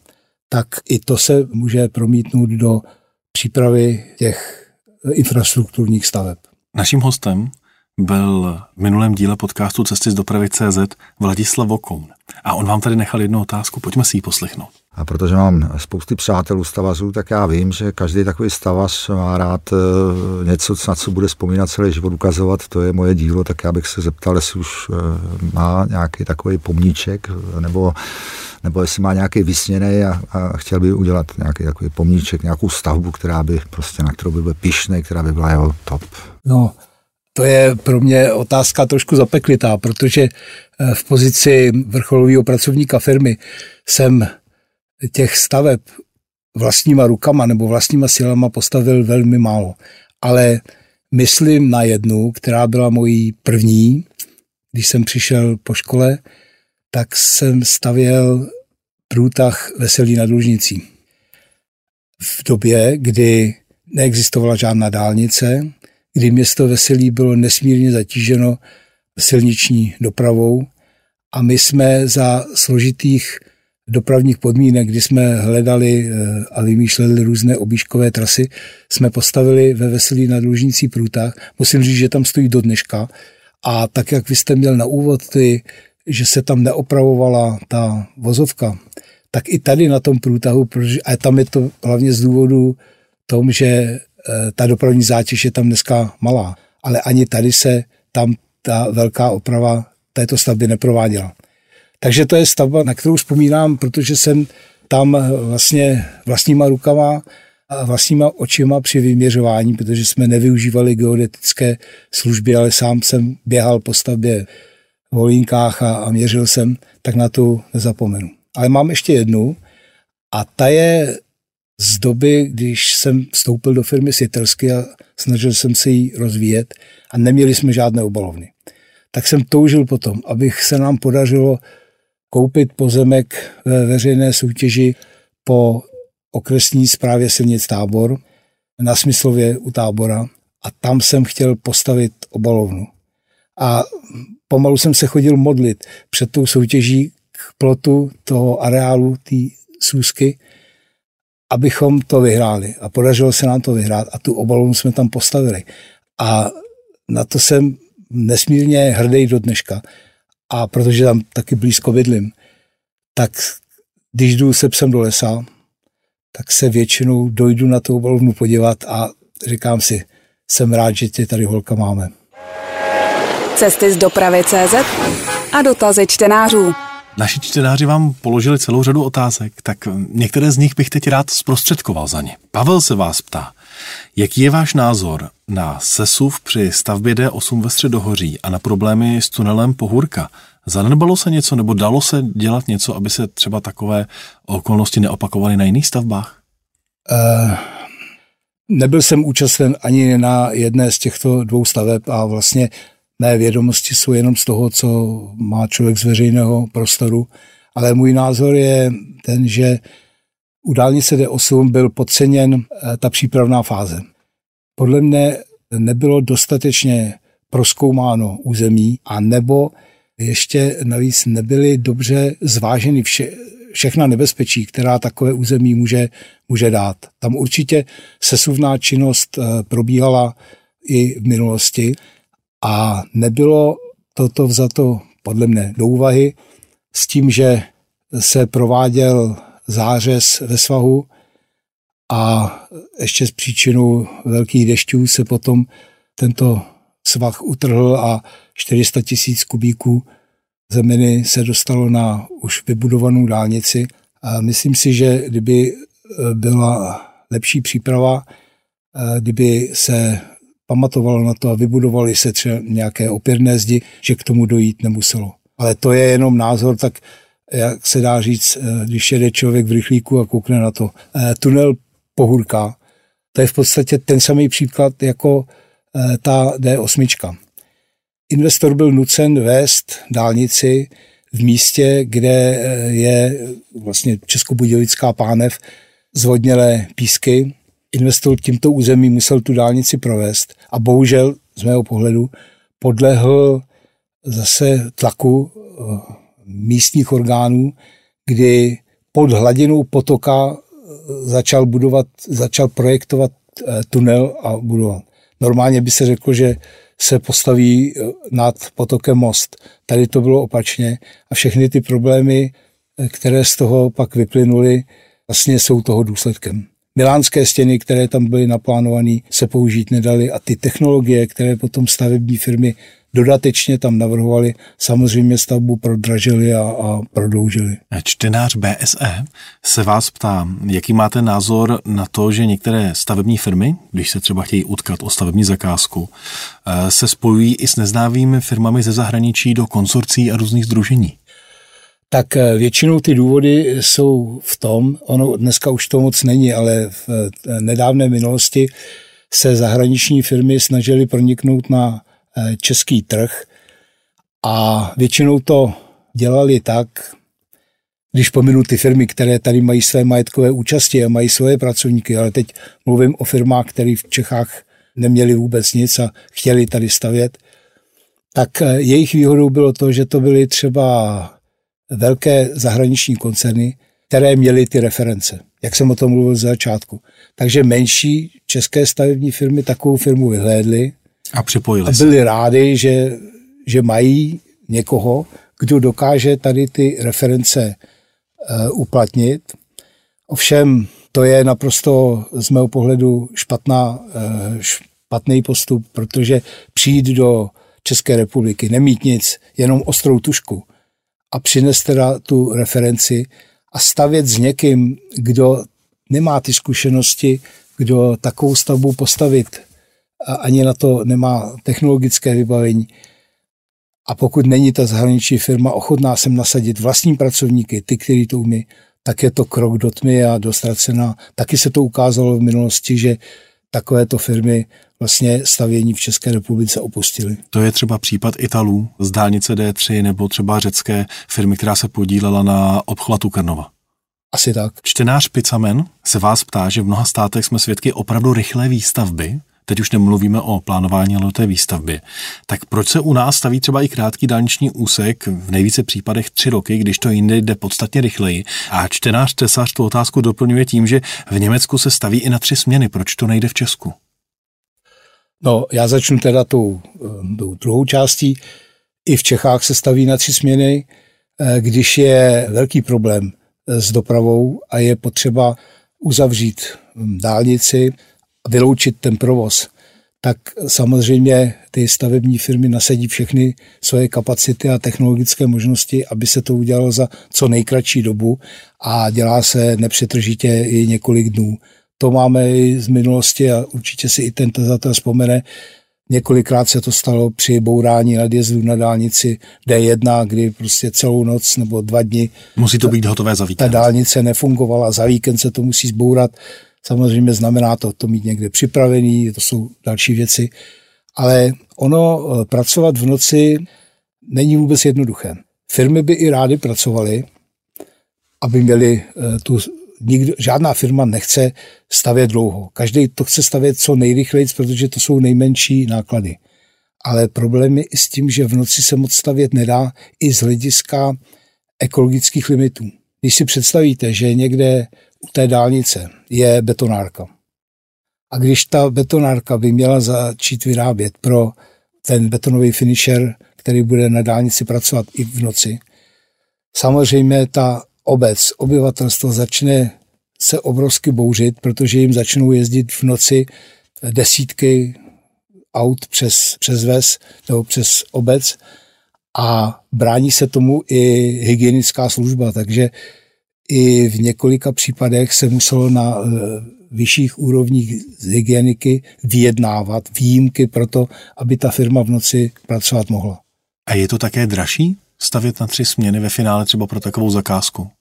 [SPEAKER 3] tak i to se může promítnout do přípravy těch infrastrukturních staveb.
[SPEAKER 2] Naším hostem byl v minulém díle podcastu Cesty z dopravy CZ Vladislav Vokoun. A on vám tady nechal jednu otázku, pojďme si ji poslechnout.
[SPEAKER 4] A protože mám spousty přátelů stavařů, tak já vím, že každý takový stavař má rád eh, něco, na co bude vzpomínat celý život ukazovat. To je moje dílo, tak já bych se zeptal, jestli už eh, má nějaký takový pomníček, nebo, nebo jestli má nějaký vysněný a, a chtěl by udělat nějaký takový pomníček, nějakou stavbu, která by prostě, na kterou by byl pišný, která by byla jeho top.
[SPEAKER 3] No, to je pro mě otázka trošku zapeklitá, protože eh, v pozici vrcholového pracovníka firmy jsem těch staveb vlastníma rukama nebo vlastníma silama postavil velmi málo. Ale myslím na jednu, která byla mojí první, když jsem přišel po škole, tak jsem stavěl průtah Veselí nad Lužnicí. V době, kdy neexistovala žádná dálnice, kdy město Veselí bylo nesmírně zatíženo silniční dopravou a my jsme za složitých dopravních podmínek, kdy jsme hledali eh, a vymýšleli různé obíškové trasy, jsme postavili ve Veselí na Dlužnicí průtah. Musím říct, že tam stojí do dneška. A tak, jak vy jste měl na úvod ty, že se tam neopravovala ta vozovka, tak i tady na tom průtahu, protože, a tam je to hlavně z důvodu tom, že eh, ta dopravní zátěž je tam dneska malá, ale ani tady se tam ta velká oprava této stavby neprováděla. Takže to je stavba, na kterou vzpomínám, protože jsem tam vlastně vlastníma rukama a vlastníma očima při vyměřování, protože jsme nevyužívali geodetické služby, ale sám jsem běhal po stavbě v Holínkách a, a měřil jsem, tak na to nezapomenu. Ale mám ještě jednu a ta je z doby, když jsem vstoupil do firmy Sittersky a snažil jsem se ji rozvíjet a neměli jsme žádné obalovny. Tak jsem toužil potom, abych se nám podařilo koupit pozemek ve veřejné soutěži po okresní správě silnic tábor na Smyslově u tábora a tam jsem chtěl postavit obalovnu. A pomalu jsem se chodil modlit před tou soutěží k plotu toho areálu té sůzky, abychom to vyhráli. A podařilo se nám to vyhrát a tu obalovnu jsme tam postavili. A na to jsem nesmírně hrdý do dneška, a protože tam taky blízko bydlím, tak když jdu se psem do lesa, tak se většinou dojdu na tu obalovnu podívat a říkám si, jsem rád, že tě tady holka máme.
[SPEAKER 1] Cesty z dopravy CZ a dotazy čtenářů.
[SPEAKER 2] Naši čtenáři vám položili celou řadu otázek, tak některé z nich bych teď rád zprostředkoval za ně. Pavel se vás ptá, Jaký je váš názor na sesuv při stavbě D8 ve Středohoří a na problémy s tunelem Pohůrka? Zanedbalo se něco nebo dalo se dělat něco, aby se třeba takové okolnosti neopakovaly na jiných stavbách? Uh,
[SPEAKER 3] nebyl jsem účasten ani na jedné z těchto dvou staveb a vlastně mé vědomosti jsou jenom z toho, co má člověk z veřejného prostoru. Ale můj názor je ten, že u dálnice D8 byl podceněn eh, ta přípravná fáze. Podle mne nebylo dostatečně proskoumáno území a nebo ještě navíc nebyly dobře zváženy vše, všechna nebezpečí, která takové území může, může dát. Tam určitě sesuvná činnost eh, probíhala i v minulosti a nebylo toto vzato podle mne do úvahy s tím, že se prováděl zářez ve svahu a ještě z příčinu velkých dešťů se potom tento svah utrhl a 400 tisíc kubíků zeminy se dostalo na už vybudovanou dálnici. A myslím si, že kdyby e, byla lepší příprava, e, kdyby se pamatovalo na to a vybudovali se třeba nějaké opěrné zdi, že k tomu dojít nemuselo. Ale to je jenom názor, tak jak se dá říct, eh, když jede člověk v rychlíku a koukne na to. Eh, tunel Pohůrka, to je v podstatě ten samý příklad jako ta D8. Investor byl nucen vést dálnici v místě, kde je vlastně Českobudějovická pánev, zvodnělé písky. Investor tímto území musel tu dálnici provést a bohužel z mého pohledu podlehl zase tlaku eh, místních orgánů, kdy pod hladinou potoka eh, začal budovat, začal projektovat eh, tunel a budovat. Normálně by se řeklo, že se postaví nad potokem most. Tady to bylo opačně a všechny ty problémy, které z toho pak vyplynuly, vlastně jsou toho důsledkem. Milánské stěny, které tam byly naplánované, se použít nedaly a ty technologie, které potom stavební firmy dodatečně tam navrhovali, samozřejmě stavbu prodražili a, a prodloužili.
[SPEAKER 2] Čtenář BSE se vás ptá, jaký máte názor na to, že některé stavební firmy, když se třeba chtějí utkat o stavební zakázku, eh, se spojují i s neznámými firmami ze zahraničí do konsorcí a různých združení
[SPEAKER 3] tak eh, většinou ty důvody jsou v tom, ono dneska už to moc není, ale v eh, nedávné minulosti se zahraniční firmy snažily proniknout na eh, český trh a většinou to dělali tak, když pominu ty firmy, které tady mají své majetkové účasti a mají svoje pracovníky, ale teď mluvím o firmách, které v Čechách neměli vůbec nic a chtěli tady stavět, tak jejich výhodou bylo to, že to byly třeba velké zahraniční koncerny, které měly ty reference, jak jsem o tom mluvil z začátku. Takže menší české stavební firmy takovou firmu vyhlédly
[SPEAKER 2] a připojili
[SPEAKER 3] a byli rádi, že, že mají někoho, kdo dokáže tady ty reference uh, uplatnit. Ovšem, to je naprosto z mého pohledu špatná, uh, špatný postup, protože přijít do České republiky, nemít nic, jenom ostrou tušku, a přines teda tu referenci a stavět s někým, kdo nemá ty zkušenosti, kdo takovou stavbu postavit a ani na to nemá technologické vybavení. A pokud není ta zahraniční firma ochotná sem nasadit vlastní pracovníky, ty, kteří to umí, tak je to krok do tmy a do ztracená. Taky se to ukázalo v minulosti, že takovéto firmy vlastně stavění v České republice opustili.
[SPEAKER 2] To je třeba případ Italů z dálnice D3 nebo třeba řecké firmy, která se podílela na obchvatu Krnova.
[SPEAKER 3] Asi tak.
[SPEAKER 2] Čtenář Picamen se vás ptá, že v mnoha státech jsme svědky opravdu rychlé výstavby, teď už nemluvíme o plánování, ale o té výstavbě. Tak proč se u nás staví třeba i krátký dálniční úsek, v nejvíce případech tři roky, když to jinde jde podstatně rychleji? A čtenář Tesař tu otázku doplňuje tím, že v Německu se staví i na tři směny. Proč to nejde v Česku?
[SPEAKER 3] No, já začnu teda tou, tou druhou částí. I v Čechách se staví na tři směny, eh, když je velký problém eh, s dopravou a je potřeba uzavřít hm, dálnici a vyloučit ten provoz, tak samozřejmě ty stavební firmy nasadí všechny svoje kapacity a technologické možnosti, aby se to udělalo za co nejkratší dobu a dělá se nepřetržitě i několik dnů. To máme i z minulosti a určitě si i ten tazatel vzpomene. Několikrát se to stalo při bourání nadjezdu na dálnici D1, kdy prostě celou noc nebo dva dny.
[SPEAKER 2] Musí to být hotové za víkend.
[SPEAKER 3] Ta dálnice nefungovala, za víkend se to musí zbourat. Samozřejmě znamená to to mít někde připravený, to jsou další věci. Ale ono eh, pracovat v noci není vůbec jednoduché. Firmy by i rády pracovaly, aby měli eh, tu nikdo, žádná firma nechce stavět dlouho. Každý to chce stavět co nejrychleji, protože to jsou nejmenší náklady. Ale problém je i s tím, že v noci se moc stavět nedá i z hlediska ekologických limitů. Když si představíte, že někde u té dálnice je betonárka a když ta betonárka by měla začít vyrábět pro ten betonový finisher, který bude na dálnici pracovat i v noci, samozřejmě ta obec, obyvatelstvo začne se obrovsky bouřit, protože jim začnou jezdit v noci desítky aut přes, přes ves nebo přes obec a brání se tomu i hygienická služba, takže i v několika případech se muselo na eh, vyšších úrovních z hygieniky vyjednávat výjimky pro to, aby ta firma v noci pracovat mohla.
[SPEAKER 2] A je to také dražší? stavět na tři směny ve finále třeba pro takovou zakázku?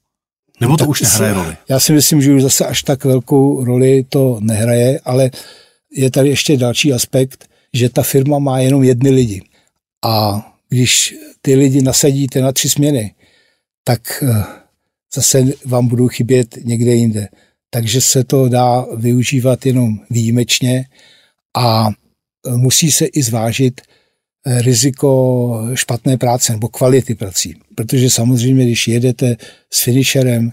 [SPEAKER 2] Nebo to tak už nehraje roli?
[SPEAKER 3] Já si myslím, že už zase až tak velkou roli to nehraje, ale je tady ještě další aspekt, že ta firma má jenom jedny lidi. A když ty lidi nasadíte na tři směny, tak eh, zase vám budou chybět někde jinde. Takže se to dá využívat jenom výjimečně a eh, musí se i zvážit riziko špatné práce nebo kvality prací. Protože samozřejmě, když jedete s finisherem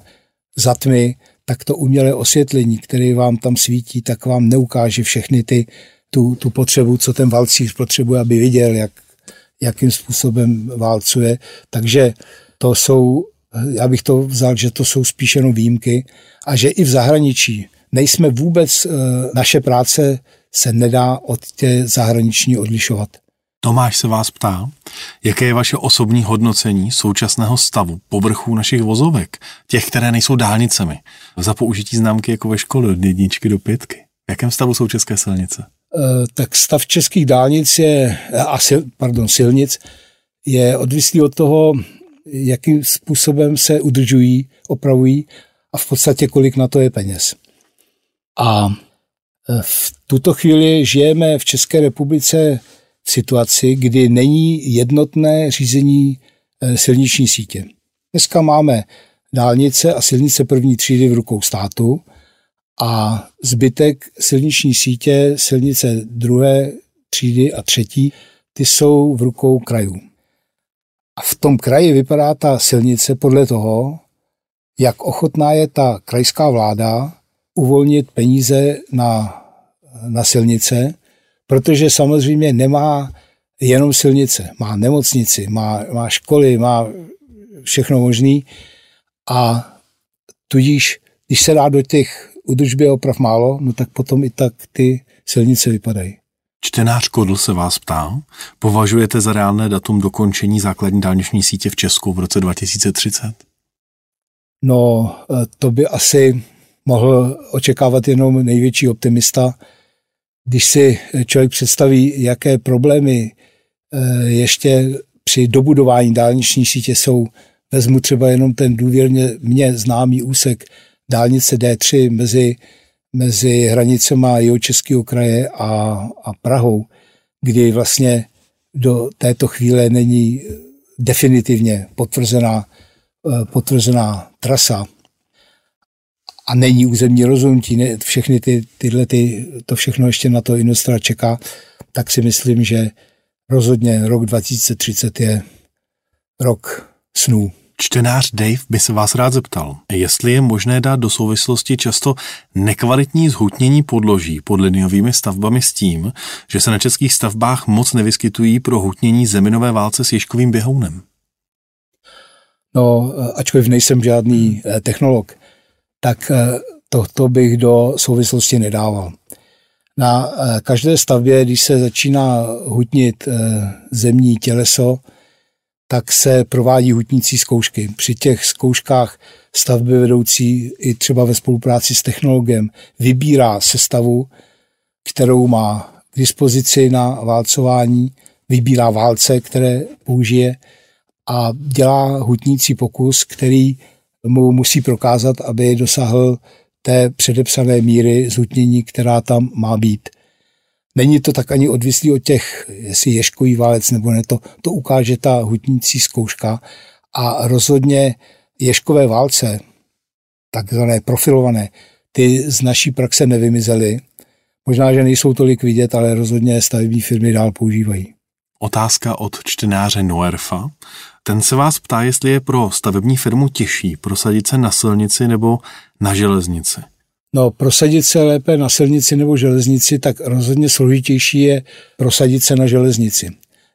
[SPEAKER 3] za tmy, tak to umělé osvětlení, které vám tam svítí, tak vám neukáže všechny ty, tu, tu potřebu, co ten valcíř potřebuje, aby viděl, jak, jakým způsobem válcuje. Takže to jsou, já bych to vzal, že to jsou spíš jenom výjimky a že i v zahraničí nejsme vůbec, eh, naše práce se nedá od té zahraniční odlišovat.
[SPEAKER 2] Tomáš se vás ptá, jaké je vaše osobní hodnocení současného stavu povrchů našich vozovek, těch, které nejsou dálnicemi, za použití známky jako ve škole od jedničky do pětky. V jakém stavu jsou české silnice?
[SPEAKER 3] Eh, tak stav českých dálnic je, a sil, pardon, silnic je odvislý od toho, jakým způsobem se udržují, opravují a v podstatě kolik na to je peněz. A eh, v tuto chvíli žijeme v České republice v situaci, kdy není jednotné řízení eh, silniční sítě. Dneska máme dálnice a silnice první třídy v rukou státu a zbytek silniční sítě, silnice druhé třídy a třetí, ty jsou v rukou krajů. A v tom kraji vypadá ta silnice podle toho, jak ochotná je ta krajská vláda uvolnit peníze na, na silnice, protože samozřejmě nemá jenom silnice, má nemocnici, má, má školy, má všechno možný a tudíž, když se dá do těch udržby oprav málo, no tak potom i tak ty silnice vypadají.
[SPEAKER 2] Čtenář Kodl se vás ptá, považujete za reálné datum dokončení základní dálniční sítě v Česku v roce 2030?
[SPEAKER 3] No, eh, to by asi mohl očekávat jenom největší optimista. Když si člověk představí, jaké problémy eh, ještě při dobudování dálniční sítě jsou, vezmu třeba jenom ten důvěrně mě známý úsek dálnice D3 mezi, mezi hranicema Jihočeského kraje a, a Prahou, kdy vlastně do této chvíle není definitivně potvrzená, eh, potvrzená trasa a není územní rozhodnutí, ne, všechny ty, tyhle, ty, to všechno ještě na to investora čeká, tak si myslím, že rozhodně rok 2030 je rok snů.
[SPEAKER 2] Čtenář Dave by se vás rád zeptal, jestli je možné dát do souvislosti často nekvalitní zhutnění podloží pod liniovými stavbami s tím, že se na českých stavbách moc nevyskytují pro hutnění zeminové válce s ješkovým běhounem.
[SPEAKER 3] No, ačkoliv nejsem žádný eh, technolog, tak eh, to, to bych do souvislosti nedával. Na eh, každé stavbě, když se začíná hutnit zemní těleso, tak se provádí hutnící zkoušky. Při těch zkouškách stavby vedoucí i třeba ve spolupráci s technologem vybírá sestavu, kterou má k dispozici na válcování, vybírá válce, které použije a dělá hutnící pokus, který mu musí prokázat, aby dosáhl té předepsané míry zhutnění, která tam má být. Není to tak ani odvislý od těch, jestli ješkový válec nebo ne, to, to ukáže ta hutnící zkouška a rozhodně ješkové válce, takzvané profilované, ty z naší praxe nevymizely. Možná, že nejsou tolik vidět, ale rozhodně stavební firmy dál používají.
[SPEAKER 2] Otázka od čtenáře Noerfa. Ten se vás ptá, jestli je pro stavební firmu těžší prosadit se na silnici nebo na železnici.
[SPEAKER 3] No, prosadit se lépe na silnici nebo železnici, tak rozhodně složitější je prosadit se na železnici.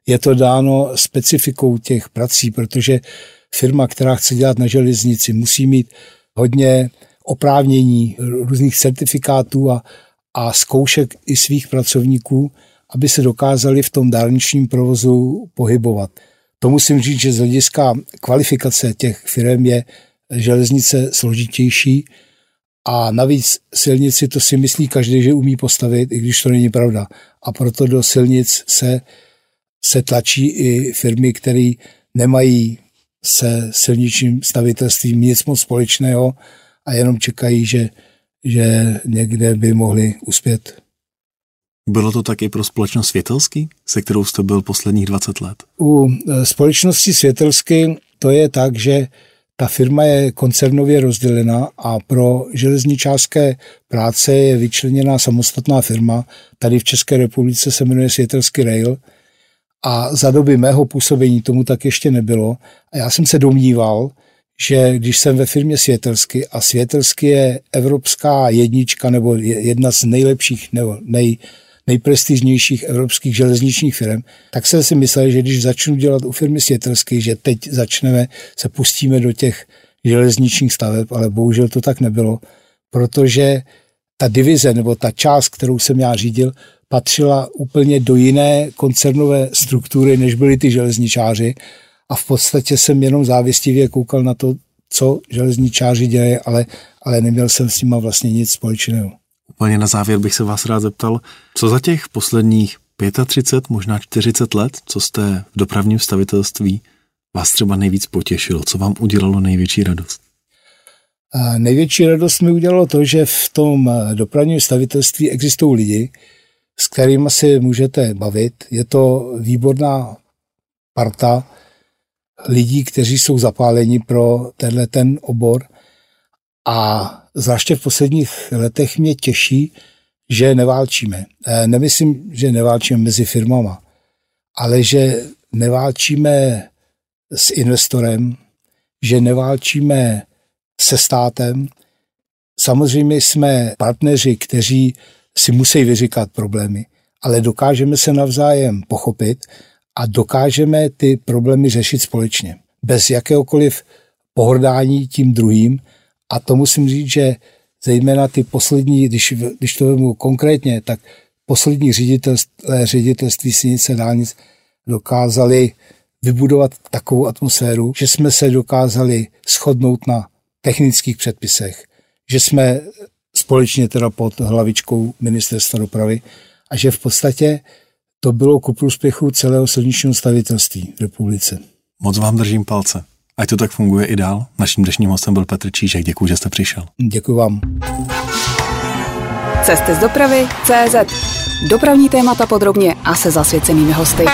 [SPEAKER 3] Je to dáno specifikou těch prací, protože firma, která chce dělat na železnici, musí mít hodně oprávnění, různých certifikátů a, a zkoušek i svých pracovníků, aby se dokázali v tom dálničním provozu pohybovat. To musím říct, že z hlediska kvalifikace těch firm je železnice složitější, a navíc silnici to si myslí každý, že umí postavit, i když to není pravda. A proto do silnic se, se tlačí i firmy, které nemají se silničním stavitelstvím nic moc společného a jenom čekají, že, že někde by mohli uspět.
[SPEAKER 2] Bylo to taky pro společnost Světelský, se kterou jste byl posledních 20 let?
[SPEAKER 3] U e, společnosti Světelsky to je tak, že ta firma je koncernově rozdělena a pro železničářské práce je vyčleněná samostatná firma. Tady v České republice se jmenuje Světelský Rail a za doby mého působení tomu tak ještě nebylo. A já jsem se domníval, že když jsem ve firmě Světelsky a Světelsky je evropská jednička nebo jedna z nejlepších nebo nej, nejprestižnějších evropských železničních firm, tak jsem si myslel, že když začnu dělat u firmy Světelsky, že teď začneme, se pustíme do těch železničních staveb, ale bohužel to tak nebylo, protože ta divize nebo ta část, kterou jsem já řídil, patřila úplně do jiné koncernové struktury, než byli ty železničáři a v podstatě jsem jenom závistivě koukal na to, co železničáři dělají, ale, ale neměl jsem s nima vlastně nic společného.
[SPEAKER 2] Úplně na závěr bych se vás rád zeptal, co za těch posledních 35, možná 40 let, co jste v dopravním stavitelství, vás třeba nejvíc potěšilo? Co vám udělalo největší radost?
[SPEAKER 3] A největší radost mi udělalo to, že v tom dopravním stavitelství existují lidi, s kterými si můžete bavit. Je to výborná parta lidí, kteří jsou zapáleni pro tenhle ten obor a zvláště v posledních letech mě těší, že neválčíme. E, nemyslím, že neválčíme mezi firmama, ale že neválčíme s investorem, že neválčíme se státem. Samozřejmě jsme partneři, kteří si musí vyříkat problémy, ale dokážeme se navzájem pochopit a dokážeme ty problémy řešit společně. Bez jakéhokoliv pohrdání tím druhým, a to musím říct, že zejména ty poslední, když, když to vemu konkrétně, tak poslední ředitelství, ředitelství silnice dálnic dokázali vybudovat takovou atmosféru, že jsme se dokázali shodnout na technických předpisech, že jsme společně teda pod hlavičkou ministerstva dopravy a že v podstatě to bylo ku prospěchu celého silničního stavitelství v republice.
[SPEAKER 2] Moc vám držím palce. Ať to tak funguje i dál. Naším dnešním hostem byl Petr Čížek. Děkuji, že jste přišel.
[SPEAKER 3] Děkuji vám.
[SPEAKER 1] Cesty z dopravy CZ. Dopravní témata podrobně a se zasvěcenými hosty.